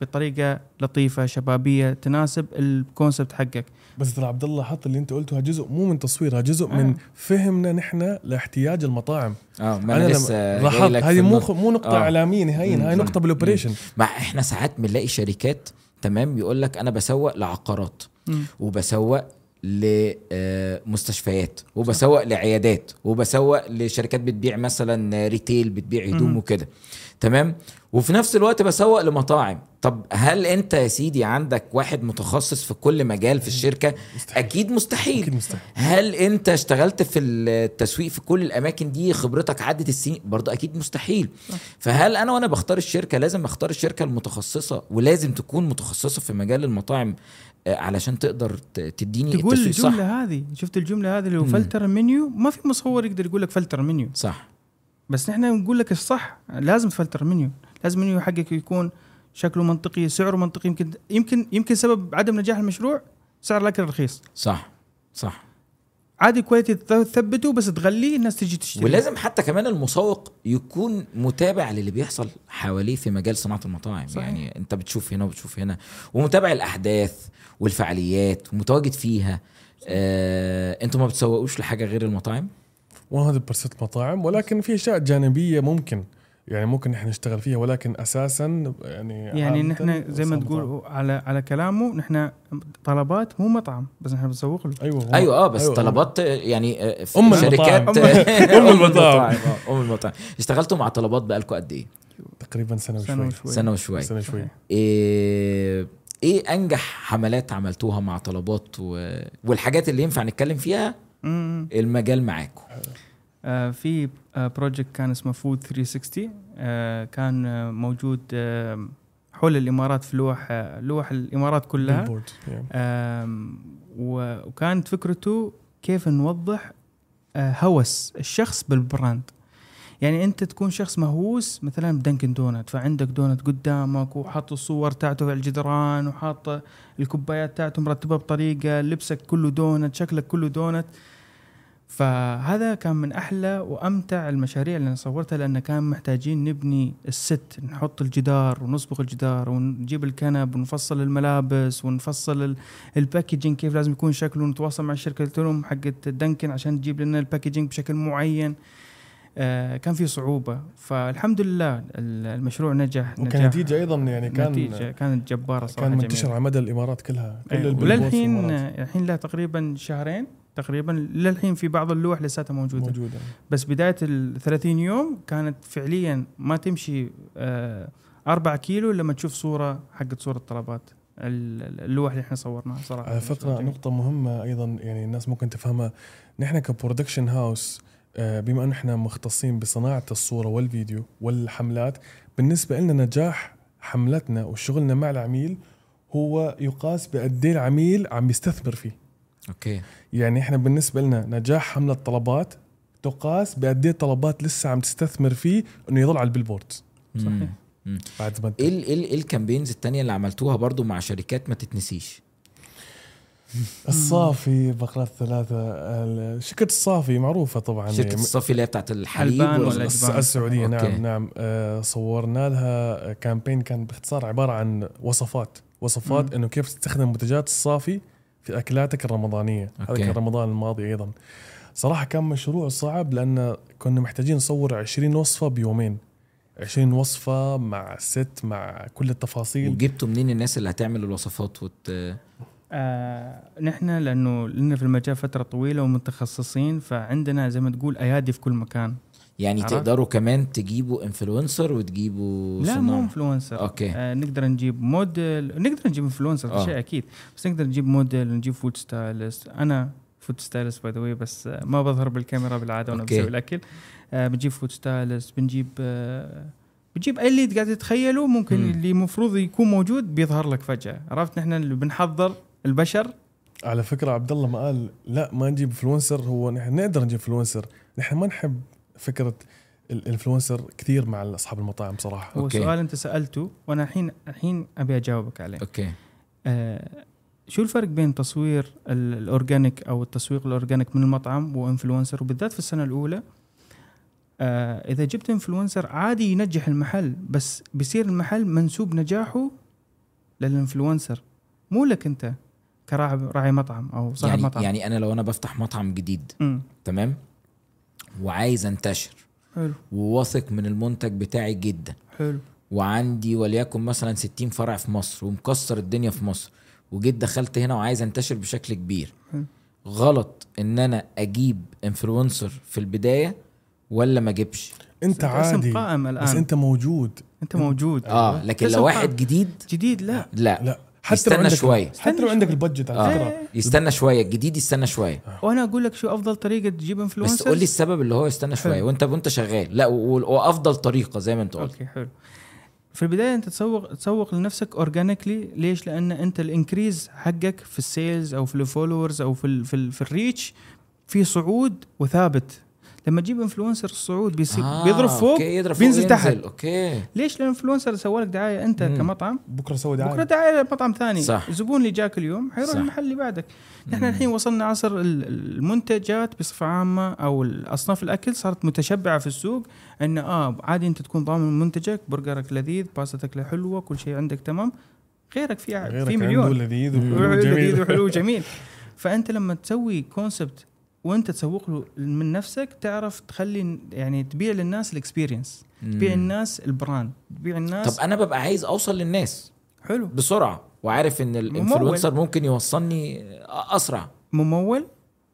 بطريقة لطيفة شبابية تناسب ال concept حقك بس ترى عبد الله حط اللي انت قلته جزء مو من تصويرها جزء آه. من فهمنا نحن لاحتياج المطاعم آه ما أنا, لسه لاحظت هذه مو. مو نقطة آه. إعلامية نهائيا. هاي نقطة بال operation ما إحنا ساعات بنلاقي شركات تمام يقول لك أنا بسوق لعقارات مم. وبسوق لمستشفيات وبسوق لعيادات وبسوق لشركات بتبيع مثلا retail بتبيع هدوم. وكده تمام؟ وفي نفس الوقت بسوق لمطاعم. طب هل انت يا سيدي عندك واحد متخصص في كل مجال في الشركة؟ مستحيل. أكيد مستحيل. أكيد مستحيل. هل انت اشتغلت في التسويق في كل الأماكن دي؟ خبرتك عدت السنين؟ برضه أكيد مستحيل. فهل أنا وأنا بختار الشركة لازم أختار الشركة المتخصصة ولازم تكون متخصصة في مجال المطاعم آه، علشان تقدر تديني تقول التسويق صح؟ الجملة هذه. شفت الجملة هذه لو مم. فلتر المنيو ما في مصور يقدر يقول لك فلتر المنيو صح. بس نحن نقول لك الصح. لازم تفلتر المنيو لازم المنيو حقك يكون شكله منطقي سعره منطقي. يمكن يمكن يمكن سبب عدم نجاح المشروع سعر الأكل رخيص صح صح. عادي quality تثبته بس تغليه الناس تجي تشتري. ولازم حتى كمان المسوق يكون متابع للي بيحصل حواليه في مجال صناعة المطاعم. صحيح. يعني انت بتشوف هنا وبتشوف هنا ومتابع الأحداث والفعاليات ومتواجد فيها. آه، أنتوا ما بتسوقوش لحاجة غير المطاعم؟ 100% مطاعم ولكن في أشياء جانبية ممكن يعني ممكن نحن نشتغل فيها ولكن أساسا يعني يعني نحن زي ما تقول. على على كلامه نحن طلبات مو مطعم بس نحن بنسوق له أيوه هو- أيوه آه بس أيوة، طلبات يعني آه، في أم شركات المطاعم. أم أم المطاعم المطاعم. آه، أم المطاعم اشتغلتوا مع طلبات بقالكم قد إيه؟ تقريبا سنة سنة وشوي وشوي سنة وشويه سنة شوي صحيح. إيه إيه أنجح حملات عملتوها مع طلبات و... والحاجات اللي ينفع نتكلم فيها. المجال معاكم. آه، في project كان اسمه Food 360 آه، كان آه، موجود آه، حول الإمارات في لوح آه، لوح الإمارات كلها. وكانت فكرته كيف نوضح آه، هوس الشخص بال brand. يعني أنت تكون شخص مهووس مثلا ب Dunkin' Donuts فعندك دونت قدامك وحاط الصور تاعته على الجدران وحاط الكوبايات تاعته مرتبة بطريقة لبسك كله دونت شكلك كله دونت فهذا كان من أحلى وأمتع المشاريع اللي أنا صورتها لأن كان محتاجين نبني ال set نحط الجدار ونصبغ الجدار ونجيب الكنب ونفصل الملابس ونفصل ال- ال packaging كيف لازم يكون شكله ونتواصل مع الشركة قلت لهم حقت Dunkin' عشان تجيب لنا ال packaging بشكل معين. آه كان في صعوبة. فالحمد لله ال- المشروع نجح نجاح وكنتيجه أيضا يعني كان نتيجة كانت جبارة صراحة كان منتشر. على مدى الإمارات كلها كل في وللحين الإمارات الحين له تقريبا شهرين تقريبا للحين في بعض اللوح لساتها موجودة. موجودة. بس بداية ال 30 يوم كانت فعليا ما تمشي آه 4 كيلو لما تشوف صورة حقت صورة طلبات ال- اللوح اللي إحنا صورناها صراحة. على فكرة. نقطة مهمة أيضا يعني الناس ممكن تفهمها. نحن ك production house آه، بما انه إحنا مختصين بصناعة الصورة والفيديو والحملات بالنسبة لنا نجاح حملتنا وشغلنا مع العميل هو يقاس بقد إيه العميل عم يستثمر فيه. okay. يعني إحنا بالنسبة لنا نجاح حملة طلبات تقاس بقد إيه طلبات لسه عم تستثمر فيه إنه يضل على ال billboard صحيح. بعد ما إيه ال- إيه ال- ال campaigns التانية اللي عملتوها برضو مع شركات ما تتنسيش؟ الصافي بقرات ثلاثة شركة الصافي معروفة طبعا. شركة الصافي اللي هي بتاعت الحليب ولا-. السعودية. okay. نعم. نعم آه صورنا لها campaign كان باختصار عبارة عن وصفات. وصفات. إنه كيف تستخدم منتجات الصافي في أكلاتك الرمضانية. هذا okay. كان رمضان الماضي أيضا. صراحة كان مشروع صعب لأن كنا محتاجين نصور 20 وصفة بيومين. 20 وصفة مع set مع كل التفاصيل. وجبتوا منين الناس اللي هتعمل الوصفات وت... آه نحن لأنه لنا في المجال فترة طويلة ومتخصصين فعندنا زي ما تقول أيادي في كل مكان. يعني عرفت؟ تقدروا كمان تجيبوا influencer وتجيبوا لا. مو influencer okay. آه نقدر نجيب موديل نقدر نجيب influencer آه. شيء أكيد. بس نقدر نجيب موديل نجيب food stylist أنا food stylist by the way بس آه ما بظهر بالكاميرا بالعادة وأنا. بسوي الأكل. آه بنجيب food stylist بنجيب آه بنجيب أي اللي قاعد تتخيله ممكن مم. اللي المفروض يكون موجود بيظهر لك فجأة. عرفت؟ نحن اللي بنحضر البشر. على فكرة عبد الله ما قال لا ما نجيب influencer هو نحن نقدر نجيب influencer نحن ما نحب فكرة ال influencer كثير مع أصحاب المطاعم صراحة. هو okay. سؤال أنت سألته وأنا الحين الحين أبي أجاوبك عليه. okay. آه شو الفرق بين تصوير ال- ال organic أو التسويق ال organic من المطعم و influencer وبالذات في السنة الأولى آه إذا جبت influencer عادي ينجح المحل بس بيصير المحل منسوب نجاحه لل influencer مو لك أنت كراعي راعي مطعم أو صاحب يعني مطعم. يعني أنا لو أنا بفتح مطعم جديد مم. تمام؟ وعايز انتشر. حلو. وواثق من المنتج بتاعي جدا. حلو. وعندي وليكن مثلا 60 فرع في مصر ومكسر الدنيا في مصر. وجيت دخلت هنا وعايز انتشر بشكل كبير. حلو. غلط إن أنا أجيب influencer في البداية ولا ما أجيبش؟ أنت عادي. قائم الآن. بس أنت موجود. أنت موجود. آه لكن لو. واحد جديد؟ جديد؟ لا. لا, لا. حتى يستنى لو عندك شوية. حتى لو عندك ال budget على آه. فكرة. يستنى شوية الجديد يستنى شوية. وأنا أقول لك شو أفضل طريقة تجيب influencer بس قول لي السبب اللي هو يستنى شوية حلو. وانت وأنت شغال. لا وأفضل طريقة زي ما أنت قلت. أوكي حلو. في البداية أنت تسوق تسوق لنفسك organically ليش؟ لأن أنت ال increase حقك في ال sales أو في ال followers أو في ال في, ال في ال reach في صعود وثابت. لما تجيب influencer الصعود بيصير آه، بيضرب فوق أوكي، يضرب فوق بينزل ينزل. تحت. أوكي ليش؟ لأن ال influencer سوى لك دعاية أنت مم. كمطعم بكرة سوي بكرة دعاية دعايه لمطعم ثاني صح. الزبون اللي جاك اليوم حيروح. المحل اللي بعدك نحن. الحين وصلنا عصر ال- المنتجات بصفة عامة أو أصناف الأكل صارت متشبعة في السوق إن آه عادي أنت تكون ضامن منتجك برجرك لذيذ باستك حلوة كل شيء عندك تمام غيرك في غيرك في مليون لذيذ. وحلو جميل وحلو وجميل فأنت لما تسوي concept وانت تسوق له من نفسك تعرف تخلي يعني تبيع للناس ال experience تبيع. الناس ال brand تبيع الناس طب أنا ببقى عايز أوصل للناس حلو. بسرعة وعارف إن ال influencer ممكن يوصلني أسرع. ممول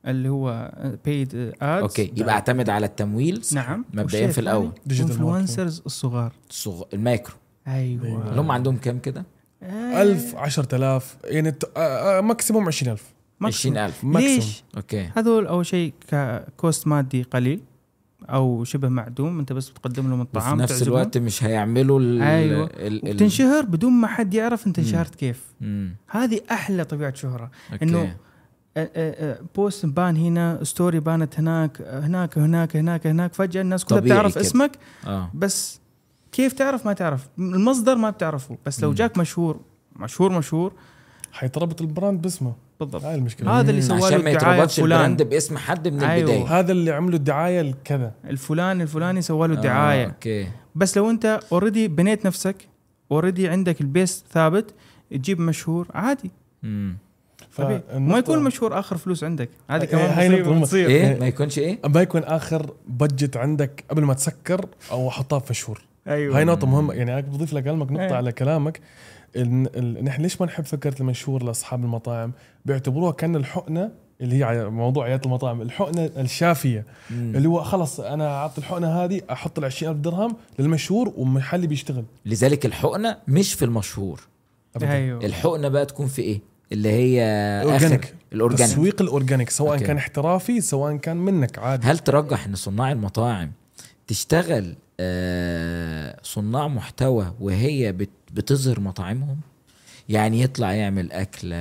اللي هو paid ads أوكي يبقى أعتمد على التمويل نعم. مبدئيا في الأول. Digital influencers الصغار. الصغ... المايكرو. أيوه. اللي هم عندهم كام كده؟ آه. 1000 10000 يعني ت- آه، آه، maximum 20000 maximum. 20000 maximum ليش؟ أوكي هذول أول شيء ك cost مادي قليل أو شبه معدوم أنت بس بتقدم لهم وفي الطعام نفس تعزمهم. الوقت مش هيعملوا ال أيوة. ال وبتنشهر بدون ما حد يعرف أنت. انشهرت كيف مم. هذه أحلى طبيعة شهرة آه، آه، آه، post بان هنا story بانت هناك آه، هناك هناك هناك هناك فجأة الناس كلها بتعرف كده. اسمك آه بس كيف تعرف ما تعرف المصدر ما بتعرفه بس لو مم. جاك مشهور مشهور مشهور حيتربط ال brand باسمه. بالضبط. هاي المشكلة. هذا اللي. سوى عشان ما يتربطش ال brand باسم حد من أيوة. البداية. هذا اللي عملوا الدعاية لكذا. الفلان الفلاني سوى له آه، الدعاية. أوكي. بس لو أنت already بنيت نفسك already عندك ال base ثابت تجيب مشهور عادي. مم. طبيعي. فالنقطة- ما يكون مشهور آخر فلوس عندك. هذه إيه، كمان هاي بتصير. إيه؟ ما يكونش إيه؟ ما يكون آخر budget عندك قبل ما تسكر أو أحطها في مشهور. أيوه. هاي نقطة مهمة. يعني بضيف لك كلامك نقطة إيه. على كلامك. نحن ليش ما نحب فكرة المشهور لأصحاب المطاعم بيعتبروها كأن الحقنة اللي هي موضوع عيادة المطاعم الحقنة الشافية مم. اللي هو خلص أنا أعطي الحقنة هذه أحط ال 20000 درهم للمشهور ومحلي بيشتغل لذلك الحقنة مش في المشهور أبداً. أيوه الحقنة بقى تكون في إيه اللي هي organic. آخر ال organic تسويق ال organic سواء أوكي. كان احترافي سواء كان منك عادي هل ترجح إن صناع المطاعم تشتغل آه، صناع محتوى وهي بت- بتظهر مطاعمهم يعني يطلع يعمل اكل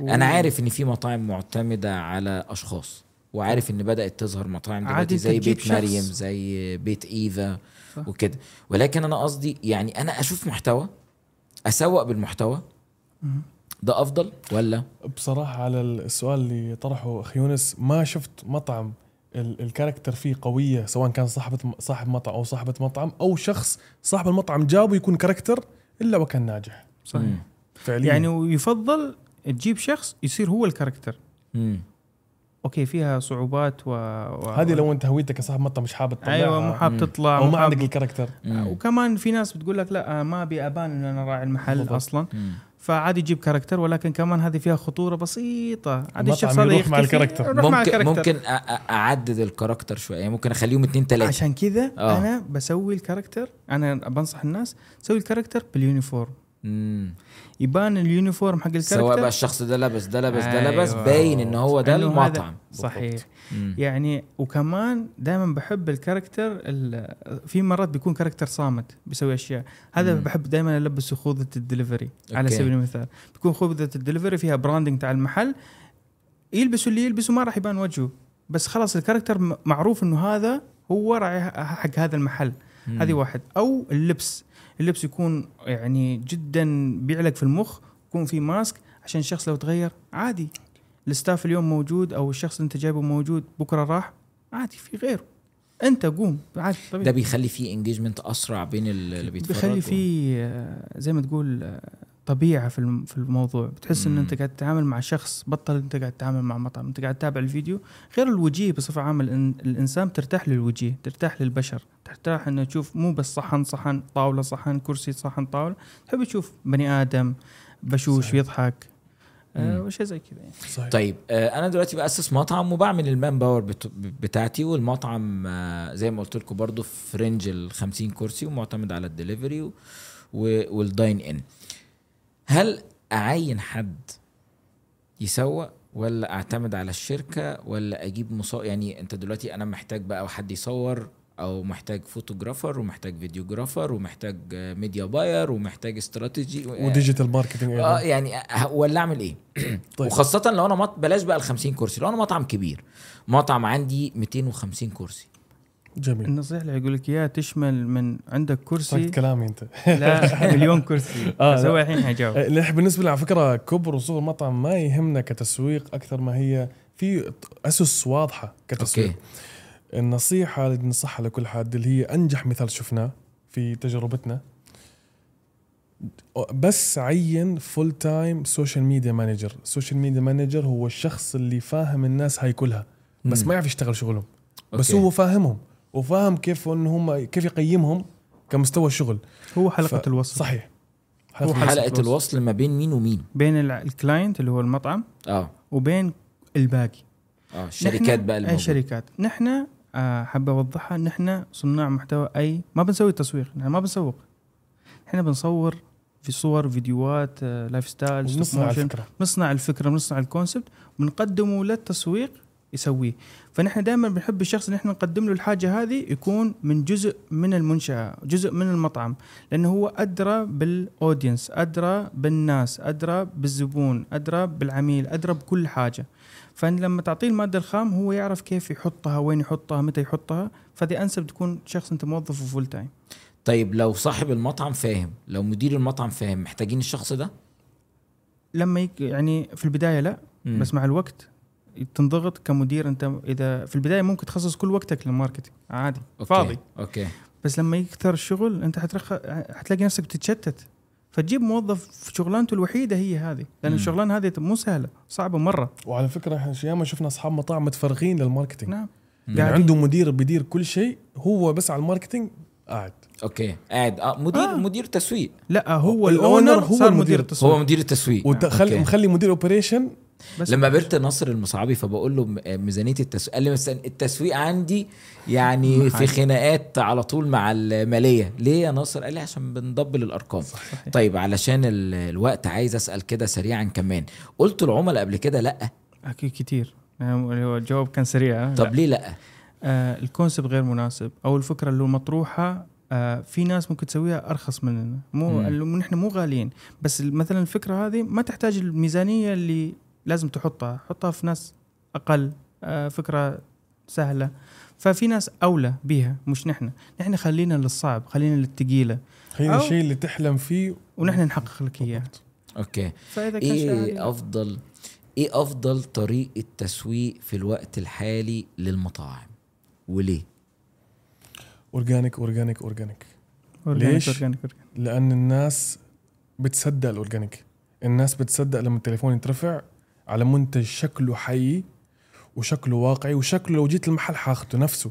أنا عارف إن في مطاعم معتمدة على أشخاص وعارف إن بدأت تظهر مطاعم دلوقتي زي بيت مريم. زي بيت إيفا. وكده ولكن أنا قصدي يعني أنا أشوف محتوى أسوق بالمحتوى. ده أفضل ولا بصراحة على السؤال اللي طرحه أخي يونس ما شفت مطعم ال- ال character فيه قوية سواء كان صاحبة صاحب مطعم أو صاحبة مطعم أو شخص صاحب المطعم جابه يكون character إلا وكان ناجح صحيح. فعليا يعني ويفضل تجيب شخص يصير هو ال character مم. أوكي فيها صعوبات و, و... هذه لو أنت هويتك كصاحب مطعم مش حابب تطلعها أيوه مو حاب. تطلع أو ما عندك ال character مم. وكمان في ناس بتقول لك لا ما أبي أبان إن أنا راعي المحل بالضبط. أصلا مم. فعادي يجيب character ولكن كمان هذه فيها خطورة بسيطة. عادي الشخص هذا يروح مع يختفي، ال character. مع ممكن ال character. ممكن أعدد ال character شوية. يعني ممكن أخليهم اتنين تلاتة. عشان كذا آه. أنا بسوي ال character أنا بنصح الناس سوي ال character بال uniform. يبان ال uniform حق ال character. سواء بقى الشخص ده لبس ده لبس ده لبس أيوة. باين إن هو ده المطعم. صحيح. مم. يعني وكمان دائما بحب ال character ال- في مرات بيكون character صامت بيسوي أشياء. هذا مم. بحب دائما ألبس خوذة الدليفري على. سبيل المثال. بيكون خوذة الدليفري فيها branding تاع المحل. يلبسوا اللي يلبسوا ما راح يبان وجهه. بس خلاص ال character معروف إنه هذا هو راعي حق هذا المحل. مم. هذه واحد. أو اللبس. اللبس يكون يعني جدا بيعلق في المخ يكون في mask عشان الشخص لو تغير عادي. ال staff اليوم موجود أو الشخص اللي أنت جايبه موجود بكرة راح عادي في غيره. أنت قوم عادي ده طبيعي بيخلي فيه engagement أسرع بين ال- اللي بيتفرجوا بيخلي في آه، زي ما تقول آه، طبيعة في في الموضوع بتحس إن. أنت قاعد تتعامل مع شخص بطل أنت قاعد تتعامل مع مطعم أنت قاعد تتابع الفيديو غير الوجيه بصفة عامة الإنسان بترتاح للوجيه ترتاح للبشر ترتاح إنه تشوف مو بس صحن صحن طاولة صحن كرسي صحن طاولة تحب تشوف بني آدم بشوش صحيح. يضحك آه. وشيء زي كذا يعني. صحيح طيب آه، أنا دلوقتي بأسس مطعم وبعمل ال manpower بت- بتاعتي والمطعم آه، زي ما قلت لكم برضو في range ال 50 كرسي ومعتمد على الدليفري و- وال dine in هل أعين حد يسوق ولا أعتمد على الشركة ولا أجيب مصور يعني أنت دلوقتي أنا محتاج بقى حد يصور أو محتاج photographer ومحتاج videographer ومحتاج media buyer ومحتاج strategy و digital marketing آه يعني ولا أعمل إيه طيب. وخاصة لو أنا مط... بلاش بقى ال 50 كرسي لو أنا مطعم كبير مطعم عندي 250 كرسي جميل. النصيحة اللي يقول لك إياها تشمل من عندك كرسي. صرت كلامي أنت. لا مليون كرسي. آه، أسوي الحين حجاوب آه، نحن بالنسبة لي على فكرة كبر وصغر المطعم ما يهمنا كتسويق أكثر ما هي في أسس واضحة كتسويق. أوكي. النصيحة اللي ننصحها لكل حد اللي هي أنجح مثال شفناه في تجربتنا. بس عين full time social media manager ال social media manager هو الشخص اللي فاهم الناس هاي كلها. بس مم. ما يعرف يشتغل شغلهم. بس أوكي. هو فاهمهم. وفاهم كيف انه هم كيف يقيمهم كمستوى الشغل. هو حلقة ف- الوصل. صحيح. هو حلقة الوصل. الوصل ما بين مين ومين؟ بين ال client اللي هو المطعم آه. وبين الباقي. آه الشركات بقى اي الموجودة. شركات. نحن آه، حابة أوضحها نحن صناع محتوى اي ما بنسوي تسويق نحن ما بنسوق. إحنا بنصور في صور فيديوهات آه، lifestyle motion. الفكرة. نصنع الفكرة بنصنع ال concept بنقدمه للتسويق يسويه. فنحن دائما بنحب الشخص اللي إحنا نقدم له الحاجة هذه يكون من جزء من المنشأة جزء من المطعم لأنه هو أدرى بال audience أدرى بالناس أدرى بالزبون أدرى بالعميل أدرى بكل حاجة. فلما تعطيه المادة الخام هو يعرف كيف يحطها وين يحطها متى يحطها. فدي أنسب تكون شخص أنت موظفه full time طيب لو صاحب المطعم فاهم لو مدير المطعم فاهم محتاجين الشخص ده؟ لما يك يعني في البداية لا. بس مع الوقت تنضغط كمدير انت إذا في البداية ممكن تخصص كل وقتك لل marketing عادي أوكي. فاضي أوكي بس لما يكثر الشغل انت حترخ... حتلاقي نفسك بتتشتت فتجيب موظف في شغلانته الوحيدة هي هذه لأن. الشغلانة هذه مو سهلة صعبة مرة وعلى فكرة إحنا ياما شفنا أصحاب مطاعم متفرغين لل marketing نعم. يعني. عنده مدير بيدير كل شيء هو بس على الماركتينج قاعد أوكي قاعد آه مدير آه. آه. مدير تسويق لا هو ال owner هو صار. مدير هو التسويق مدير التسويق ودخل أوكي. مخلي مدير operation بس لما قابلت ناصر المصعبي فبقول له م- ميزانية التسويق قال لي مثلا التسويق عندي يعني في. خناقات على طول مع المالية ليه يا ناصر قال لي عشان بن double الأرقام صحيح. طيب علشان ال- الوقت عايز أسأل كده سريعا كمان قلت العملاء قبل كده لأ أكيد كتير يعني هو الجواب كان سريع؟ طب لا. ليه لأ آه ال concept غير مناسب أو الفكرة اللي مطروحة آه في ناس ممكن تسويها أرخص مننا. مو نحن مو غاليين بس مثلا الفكرة هذه ما تحتاج الميزانية اللي لازم تحطها. حطها في ناس أقل آه فكرة سهلة. ففي ناس أولى بيها مش نحن. نحن خلينا للصعب خلينا للثقيله خلينا الشيء اللي تحلم فيه. ونحن نحقق لك إياه. أوكي. فإذا كان. إيه أفضل إيه أفضل طريقة تسويق في الوقت الحالي للمطاعم؟ وليه organic organic organic organic، ليش؟ organic، organic. لأن الناس بتصدق ال organic الناس بتصدق لما التليفون يترفع على منتج شكله حي وشكله واقعي وشكله لو جيت المحل حاخده نفسه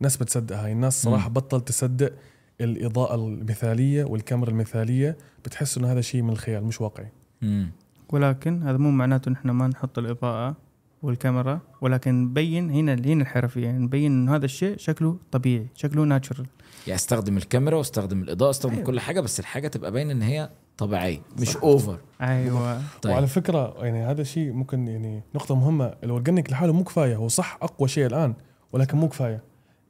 ناس بتصدق هاي الناس صراحة مم. بطل تصدق الإضاءة المثالية والكاميرا المثالية بتحس إنه هذا شيء من الخيال مش واقعي مم. ولكن هذا مو معناته نحن ما نحط الإضاءة والكاميرا ولكن نبين هنا هنا الحرفيه يعني نبين انه هذا الشيء شكله طبيعي شكله natural يعني استخدم الكاميرا واستخدم الإضاءة استخدم أيوة. كل حاجة بس الحاجة تبقى باينة إن هي طبيعية مش over أيوه. طيب. وعلى فكرة يعني هذا شيء ممكن يعني نقطة مهمة ال organic لحاله مو كفاية هو صح أقوى شيء الآن ولكن مو كفاية.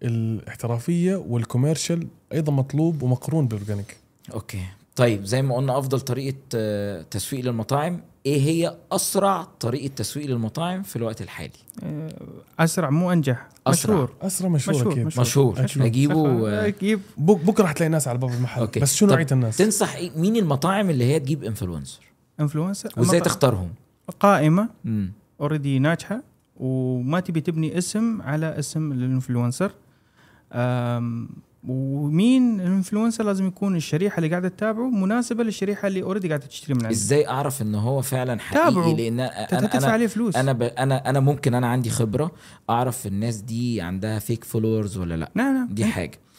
الاحترافية وال commercial أيضا مطلوب ومقرون بال organic أوكي. طيب زي ما قلنا أفضل طريقة آه، تسويق للمطاعم إيه هي أسرع طريقة تسويق للمطاعم في الوقت الحالي؟ آه، أسرع مو أنجح أسرع. مشهور. أسرع مشهور, مشهور، أكيد. مشهور. مشهور. أكيد. اجيبه آه، جيب بك بكره حتلاقي ناس على باب المحل. أوكي. بس شو نوعية الناس؟ تنصح إيه؟ مين المطاعم اللي هي تجيب انفلونسر انفلونسر وإزاي تختارهم؟ قائمة. already ناجحة. وما تبي تبني اسم على اسم ال influencer ومين ال influencer لازم يكون الشريحة اللي قاعدة تتابعه مناسبة للشريحة اللي already قاعدة تشتري من عنده إزاي أعرف ان هو فعلا حقيقي؟ تابعه. لأن أنا تدفع أنا عليه فلوس. أنا ب... أنا أنا ممكن أنا عندي خبرة أعرف الناس دي عندها fake followers ولا لأ. نعم نعم. دي حاجة. م-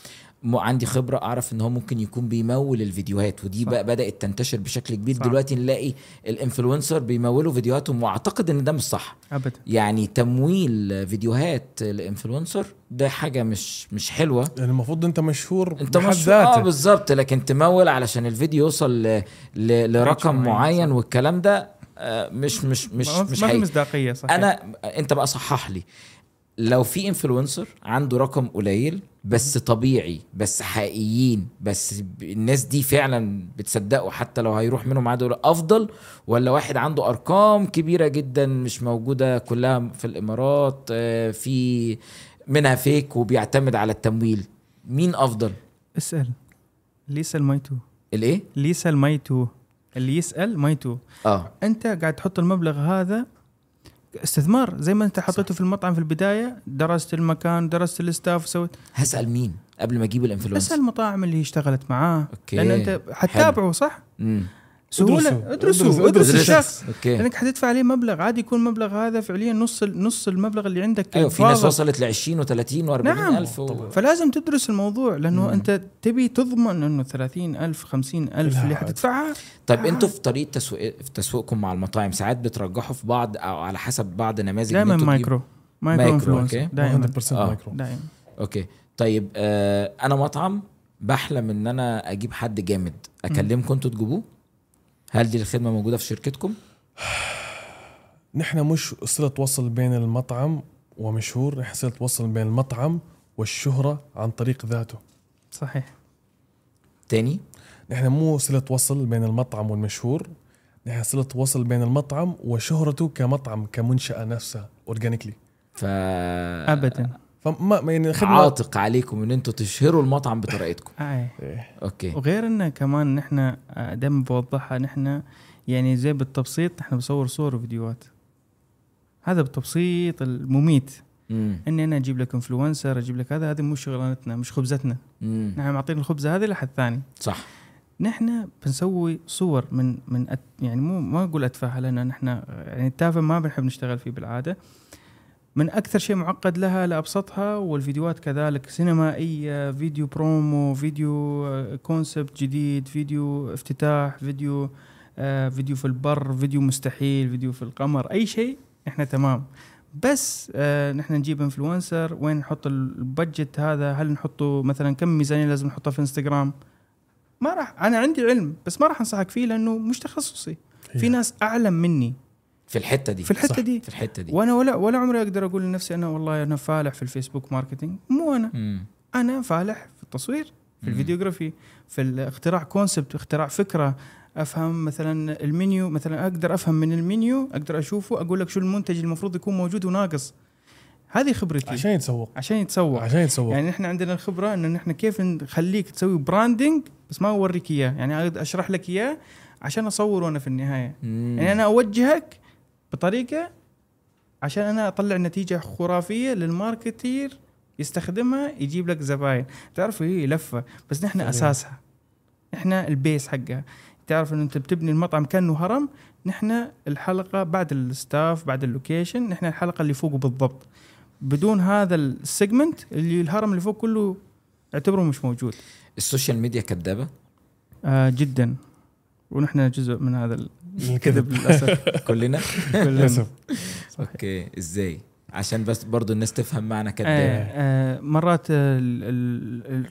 عندي خبرة أعرف إن هو ممكن يكون بيمول الفيديوهات ودي صح. بقى بدأت تنتشر بشكل كبير. صح. دلوقتي نلاقي ال influencer بيمولوا فيديوهاتهم وأعتقد إن ده مش صح. ابدا. يعني تمويل فيديوهات ال influencer ده حاجة مش مش حلوة. يعني المفروض أنت مشهور أنت مش آه بالظبط. لكن تمول علشان الفيديو يوصل ل... ل... لرقم معين، معين صح. والكلام ده آه، مش مش مش ما- مش ما في حقيقي. مصداقية صح أنا أنت بقى صحح لي. لو في إنفلونسر عنده رقم قليل بس طبيعي بس حقيقيين بس الناس دي فعلا بتصدقوا حتى لو هيروح منهم عدد أفضل ولا واحد عنده أرقام كبيرة جدا مش موجودة كلها في الإمارات آه، في منها fake وبيعتمد على التمويل. مين أفضل؟ اسأل. ما يتوه الإيه؟ ما يتوه اللي يسال ما يتوه آه. أنت قاعد تحط المبلغ هذا استثمار زي ما انت حطيته في المطعم في البداية درست المكان درست ال staff وسويت هسأل مين قبل ما أجيب ال influencer؟ اسال المطاعم اللي اشتغلت معاه أوكي لأن أنت حتتابعه صح؟ مم. سهولة. ادرسوا. ادرس الشخص. أوكي. لأنك حتدفع عليه مبلغ. عادي يكون المبلغ هذا فعليا نص نص المبلغ اللي عندك أيوه في ناس. وصلت ل 20 و30 و40 نعم. ألف و... فلازم تدرس الموضوع لأنه مم. أنت تبي تضمن إنه 30000 50000 لا اللي عاد. حتدفعها. طيب آه. أنتوا في طريقة تسويق في تسويقكم مع المطاعم ساعات بترجحوا في بعض أو على حسب بعض نماذج دائما micro. micro micro، influencer أوكي. دائما 100% آه. مايكرو. دائما أوكي. طيب آه أنا مطعم بحلم إن أنا أجيب حد جامد. أكلمكم أنتوا تجيبوه؟ هل دي الخدمة موجودة في شركتكم؟ نحن مش صلة وصل بين المطعم ومشهور نحن صلة وصل بين المطعم والشهرة عن طريق ذاته. صحيح. تاني؟ نحن مو صلة وصل بين المطعم والمشهور نحن صلة وصل بين المطعم وشهرته كمطعم كمنشأة نفسها organically ف ابدا. فما ما يعني عاتق عليكم إن أنتوا تشهروا المطعم بطريقتكم آه. إيه. أوكي وغير انه كمان نحن دائما بوضحها نحن يعني زي بالتبسيط نحن بصور صور وفيديوهات هذا بالتبسيط المميت مم. إني أنا أجيب لك influencer أجيب لك هذا هذه مو شغلانتنا مش خبزتنا مم. نحن معطين الخبزه هذه لحد ثاني صح نحن بنسوي صور من من أتـ يعني مو ما أقول اتفه لأن نحن يعني التافه ما بنحب نشتغل فيه بالعادة من أكثر شيء معقد لها لأبسطها والفيديوهات كذلك. سينمائية فيديو برومو فيديو آه، concept جديد فيديو افتتاح فيديو آه، فيديو في البر فيديو مستحيل فيديو في القمر أي شيء إحنا تمام. بس آه نحن نجيب influencer وين نحط ال budget هذا؟ هل نحطه مثلا كم ميزانية لازم نحطها في انستغرام ما راح أنا عندي علم بس ما راح أنصحك فيه لأنه مش تخصصي. في هي. ناس أعلم مني. في الحتة دي. في الحتة صح. دي. في الحتة دي. وأنا ولا ولا عمري أقدر أقول لنفسي أنا والله أنا فالح في الفيسبوك marketing. مو أنا. مم. أنا فالح في التصوير في مم. ال videography في الاختراع concept اختراع فكرة أفهم مثلا المنيو مثلا أقدر أفهم من المنيو أقدر أشوفه أقول لك شو المنتج المفروض يكون موجود وناقص. هذه خبرتي. عشان يتسوق. عشان يتسوق. عشان يتسوق. يعني إحنا عندنا الخبرة انه نحن كيف نخليك تسوي branding بس ما أوريك إياه. يعني أشرح لك إياه عشان اصور وأنا في النهاية. مم. يعني أنا أوجهك بطريقة عشان أنا أطلع نتيجة خرافية لل marketer يستخدمها يجيب لك زباين. تعرفوا هي لفة بس نحن. أساسها. إحنا ال base حقها. تعرف انه أنت بتبني المطعم كأنه هرم نحن الحلقة بعد ال staff بعد ال location نحن الحلقة اللي فوقه بالضبط. بدون هذا ال segment اللي الهرم اللي فوق كله اعتبره مش موجود. ال social media كدابة؟ آه جدا. ونحن جزء من هذا الكذب الكذب للأسف. كلنا. للأسف. Okay إزاي؟ عشان بس برضو الناس تفهم معنى آه كدابه آه مرات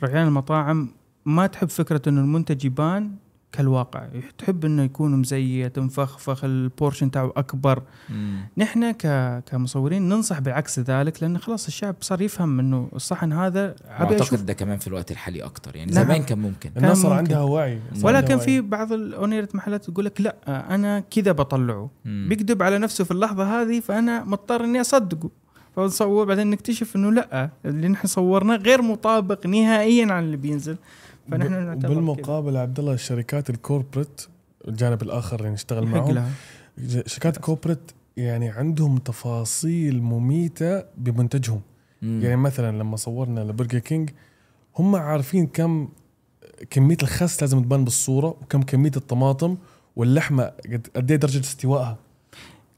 رجال المطاعم ما تحب فكرة إنه المنتج يبان كالواقع تحب إنه يكون مزيت مفخفخ ال portion تاعه أكبر مم. نحن ك... كمصورين ننصح بعكس ذلك لأن خلاص الشعب صار يفهم إنه الصحن هذا واعتقد ده كمان في الوقت الحالي أكتر يعني نعم. زمان كان ممكن الناس صار ممكن. عندها وعي ولكن في. بعض ال owner ة محلات تقول لك لأ أنا كذا بطلعه مم. بيكذب على نفسه في اللحظة هذه فأنا مضطر إني أصدقه فنصور بعدين نكتشف إنه لأ اللي نحن صورناه غير مطابق نهائيا عن اللي بينزل فنحن نعتبر. بالمقابل عبد الله الشركات ال corporate الجانب الآخر اللي نشتغل معهم شركات corporate يعني عندهم تفاصيل مميتة بمنتجهم. مم. يعني مثلا لما صورنا لبرجر كينج هم عارفين كم كمية الخس لازم تبان بالصورة وكم كمية الطماطم واللحمة قد قد إيه درجة استوائها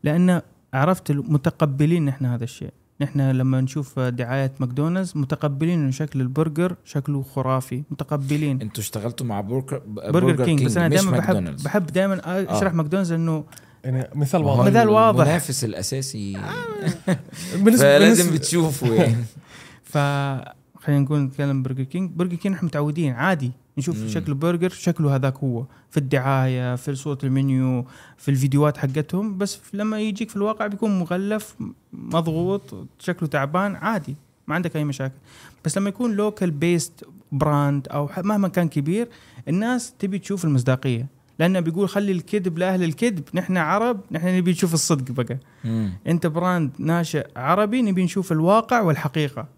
لأن عرفت متقبلين نحن هذا الشيء. نحن لما نشوف دعاية ماكدونالدز متقبلين إنه شكل البرجر شكله خرافي متقبلين. أنتوا اشتغلتوا مع برجر برجر كينج بس أنا دائما بحب. بحب دائما أشرح ماكدونالدز إنه يعني مثال واضح. مثال واضح. المنافس الاساسي بالنسبة فلازم بتشوفه يعني. ف خلينا نقول نتكلم برجر كينج برجر كينج إحنا متعودين عادي نشوف مم. شكل برجر شكله هذاك هو في الدعاية في صوره المنيو في الفيديوهات حقتهم بس لما يجيك في الواقع بيكون مغلف مضغوط شكله تعبان عادي ما عندك أي مشاكل. بس لما يكون local based brand أو مهما كان كبير الناس تبي تشوف المصداقية. لأنه بيقول خلي الكذب لأهل الكذب نحن عرب نحن نبي نشوف الصدق بقى. مم. أنت brand ناشئ عربي نبي نشوف الواقع والحقيقة.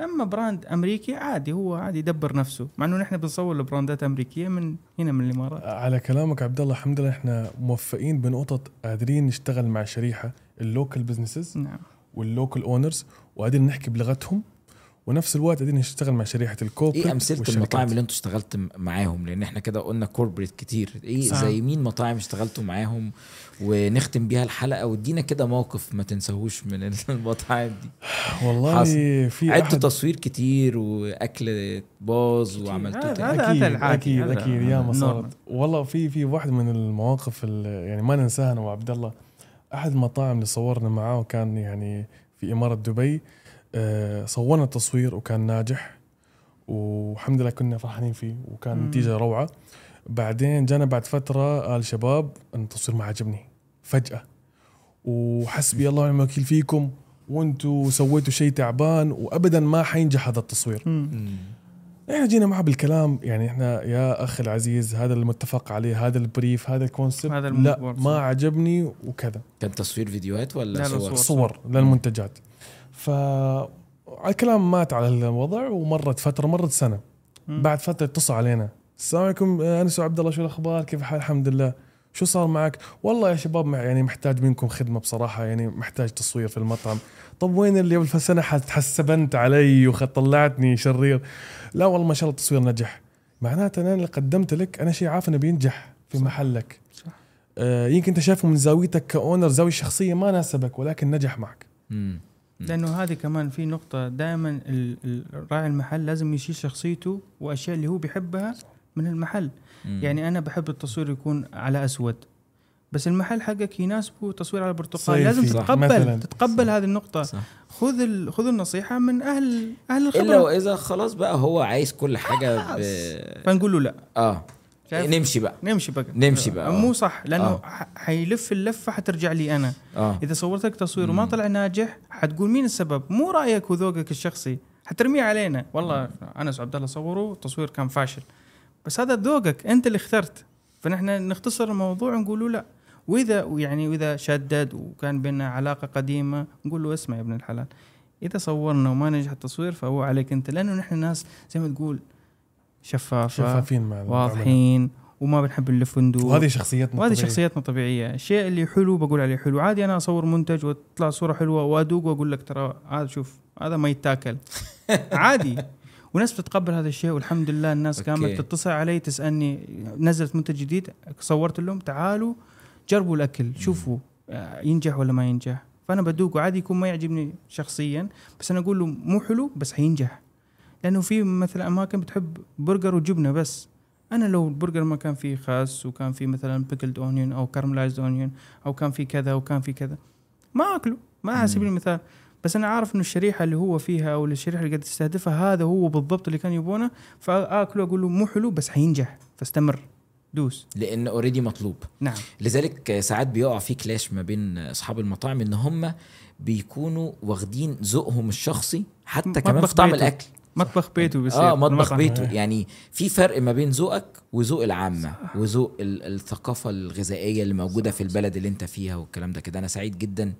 أما brand أمريكي عادي هو عادي يدبر نفسه مع إنه نحن بنصور لبراندات أمريكية من هنا من الإمارات. على كلامك عبد الله الحمد لله إحنا موفقين بنقطة قادرين نشتغل مع شريحة ال local businesses نعم. وال local owners وقادرين نحكي بلغتهم ونفس الوقت قادرين نشتغل مع شريحة ال corporate إيه أمثلة والشركات. المطاعم اللي أنتوا اشتغلت م- معاهم لأن إحنا كده قلنا corporate كتير إيه صح. زي مين مطاعم اشتغلتوا معاهم ونختم بيها الحلقة وادينا كده موقف ما تنساهوش من المطاعم دي والله حصل. في أحد تصوير كتير وأكل باظ وعملتوا هذا-. هذا- أكيد أكيد هذا أكيد يا ما. صارت والله في في واحد من المواقف اللي يعني ما ننساها أنا وعبد الله أحد المطاعم اللي صورنا معاه كان يعني في إمارة دبي آه، صورنا التصوير وكان ناجح والحمد لله كنا فرحانين فيه وكان. نتيجة روعة بعدين جانا بعد فترة قال شباب أن التصوير ما عجبني فجأة وحسبي الله ونعم الوكيل فيكم وأنتوا سويتوا شيء تعبان وابدا ما حينجح هذا التصوير مم. إحنا جينا معه بالكلام يعني إحنا يا أخي العزيز هذا المتفق عليه هذا البريف هذا الكونسبت هذا لا. ما عجبني وكذا كان تصوير فيديوهات ولا لا، لا، صور صور. صور للمنتجات ف الكلام مات على الوضع ومرت فترة مرت سنة. مم. بعد فترة اتصل علينا. السلام عليكم آه، انس وعبد الله شو الأخبار؟ كيف الحال الحمد لله. شو صار معك؟ والله يا شباب مع- يعني محتاج منكم خدمة بصراحة يعني محتاج تصوير في المطعم. طب وين اللي قبل سنه حسبنت علي وطلعتني شرير؟ لا والله ما شاء الله التصوير نجح. معناته أنا اللي قدمت لك أنا شيء عارف إنه بينجح في صح. محلك. صح. آه يمكن أنت شايفه من زاويتك كأونر زاوية شخصية ما ناسبك ولكن نجح معك. مم. لأنه هذه كمان في نقطة دائما راعي المحل لازم يشيل شخصيته وأشياء اللي هو بيحبها من المحل مم. يعني أنا بحب التصوير يكون على أسود بس المحل حقك يناسبه تصوير على برتقال. لازم صح. تتقبل مثلاً. تتقبل صح. هذه النقطة صح. خذ ال... خذ النصيحة من أهل أهل إلا الخبرة وإذا خلاص بقى هو عايز كل حاجة ب... فنقول له لا آه شايف؟ نمشي بقى. نمشي بقى. نمشي بقى، آه. مو صح لأنه آه. حيلف اللفه حترجع لي أنا. آه. إذا صورت لك تصوير وما. طلع ناجح حتقول مين السبب؟ مو رأيك وذوقك الشخصي. حترميه علينا. والله أنس وعبد الله صوروا التصوير كان فاشل. بس هذا ذوقك أنت اللي اخترت. فنحن نختصر الموضوع ونقول له لا. وإذا يعني وإذا شدد وكان بيننا علاقة قديمة نقول له اسمع يا ابن الحلال. إذا صورنا وما نجح التصوير فهو عليك أنت. لأنه نحن ناس زي ما تقول شفافه شفافين مع. واضحين وما بنحب نلف وندور وهذه شخصيتنا وهذه. شخصيتنا طبيعيه الشيء اللي حلو بقول عليه حلو. عادي أنا أصور منتج وتطلع صورة حلوة وادوق وأقول لك ترى هذا شوف هذا ما يتاكل. عادي. وناس بتتقبل هذا الشيء والحمد لله الناس أوكي. كانت تتصل علي تسألني نزلت منتج جديد صورت لهم تعالوا جربوا الأكل شوفوا آه، ينجح ولا ما ينجح. فأنا بدوق عادي يكون ما يعجبني شخصيا بس أنا أقول له مو حلو بس حينجح. لأنه في مثلا أماكن بتحب برجر وجبنة بس. أنا لو البرجر ما كان فيه خس وكان فيه مثلا pickled onion أو caramelized onion أو كان فيه كذا وكان فيه كذا ما أكله ما على سبيل المثال بس أنا عارف إنه الشريحة اللي هو فيها أو الشريحة اللي قاعد تستهدفها هذا هو بالضبط اللي كان يبونه فأكله أقول له مو حلو بس حينجح فاستمر دوس. لأن already مطلوب. نعم. لذلك ساعات بيقع في clash ما بين أصحاب المطاعم إن هم بيكونوا واخدين ذوقهم الشخصي حتى كمان في طعم. الأكل. مطبخ بيته بيصير. آه مطبخ. بيته. يعني في فرق ما بين ذوقك وذوق العامة وذوق ال- الثقافة الغذائية اللي موجودة في البلد اللي انت فيها والكلام ده كده. أنا سعيد جدا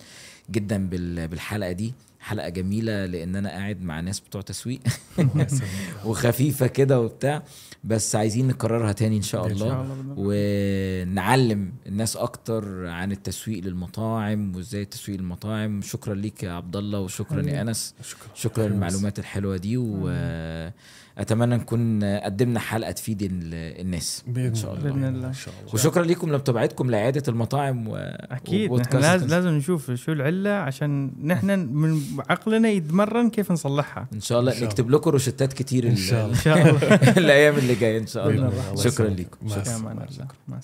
جدا بال- بالحلقة دي. حلقة جميلة لأن أنا قاعد مع ناس بتوع تسويق. وخفيفة كده وبتاع. بس عايزين نكررها تاني إن شاء الله. ونعلم الناس أكتر عن التسويق للمطاعم وإزاي تسويق المطاعم شكرا ليك يا عبد الله وشكرا يا أنس. شكرا. للمعلومات الحلوة دي. واتمنى نكون قدمنا حلقة تفيد ال- الناس. بإذن ان شاء الله. بإذن الله. إن شاء الله. وشكرا لكم لمتابعتكم لعيادة المطاعم و... أكيد. لازم. لازم نشوف شو العلة عشان نحن من عقلنا يتمرن كيف نصلحها. إن شاء الله إن شاء نكتب لكم روشتات كتير إن ال- شاء الله. ان شاء الله الأيام اللي جاية إن شاء الله. شكرا. لكم الله مع السلامة.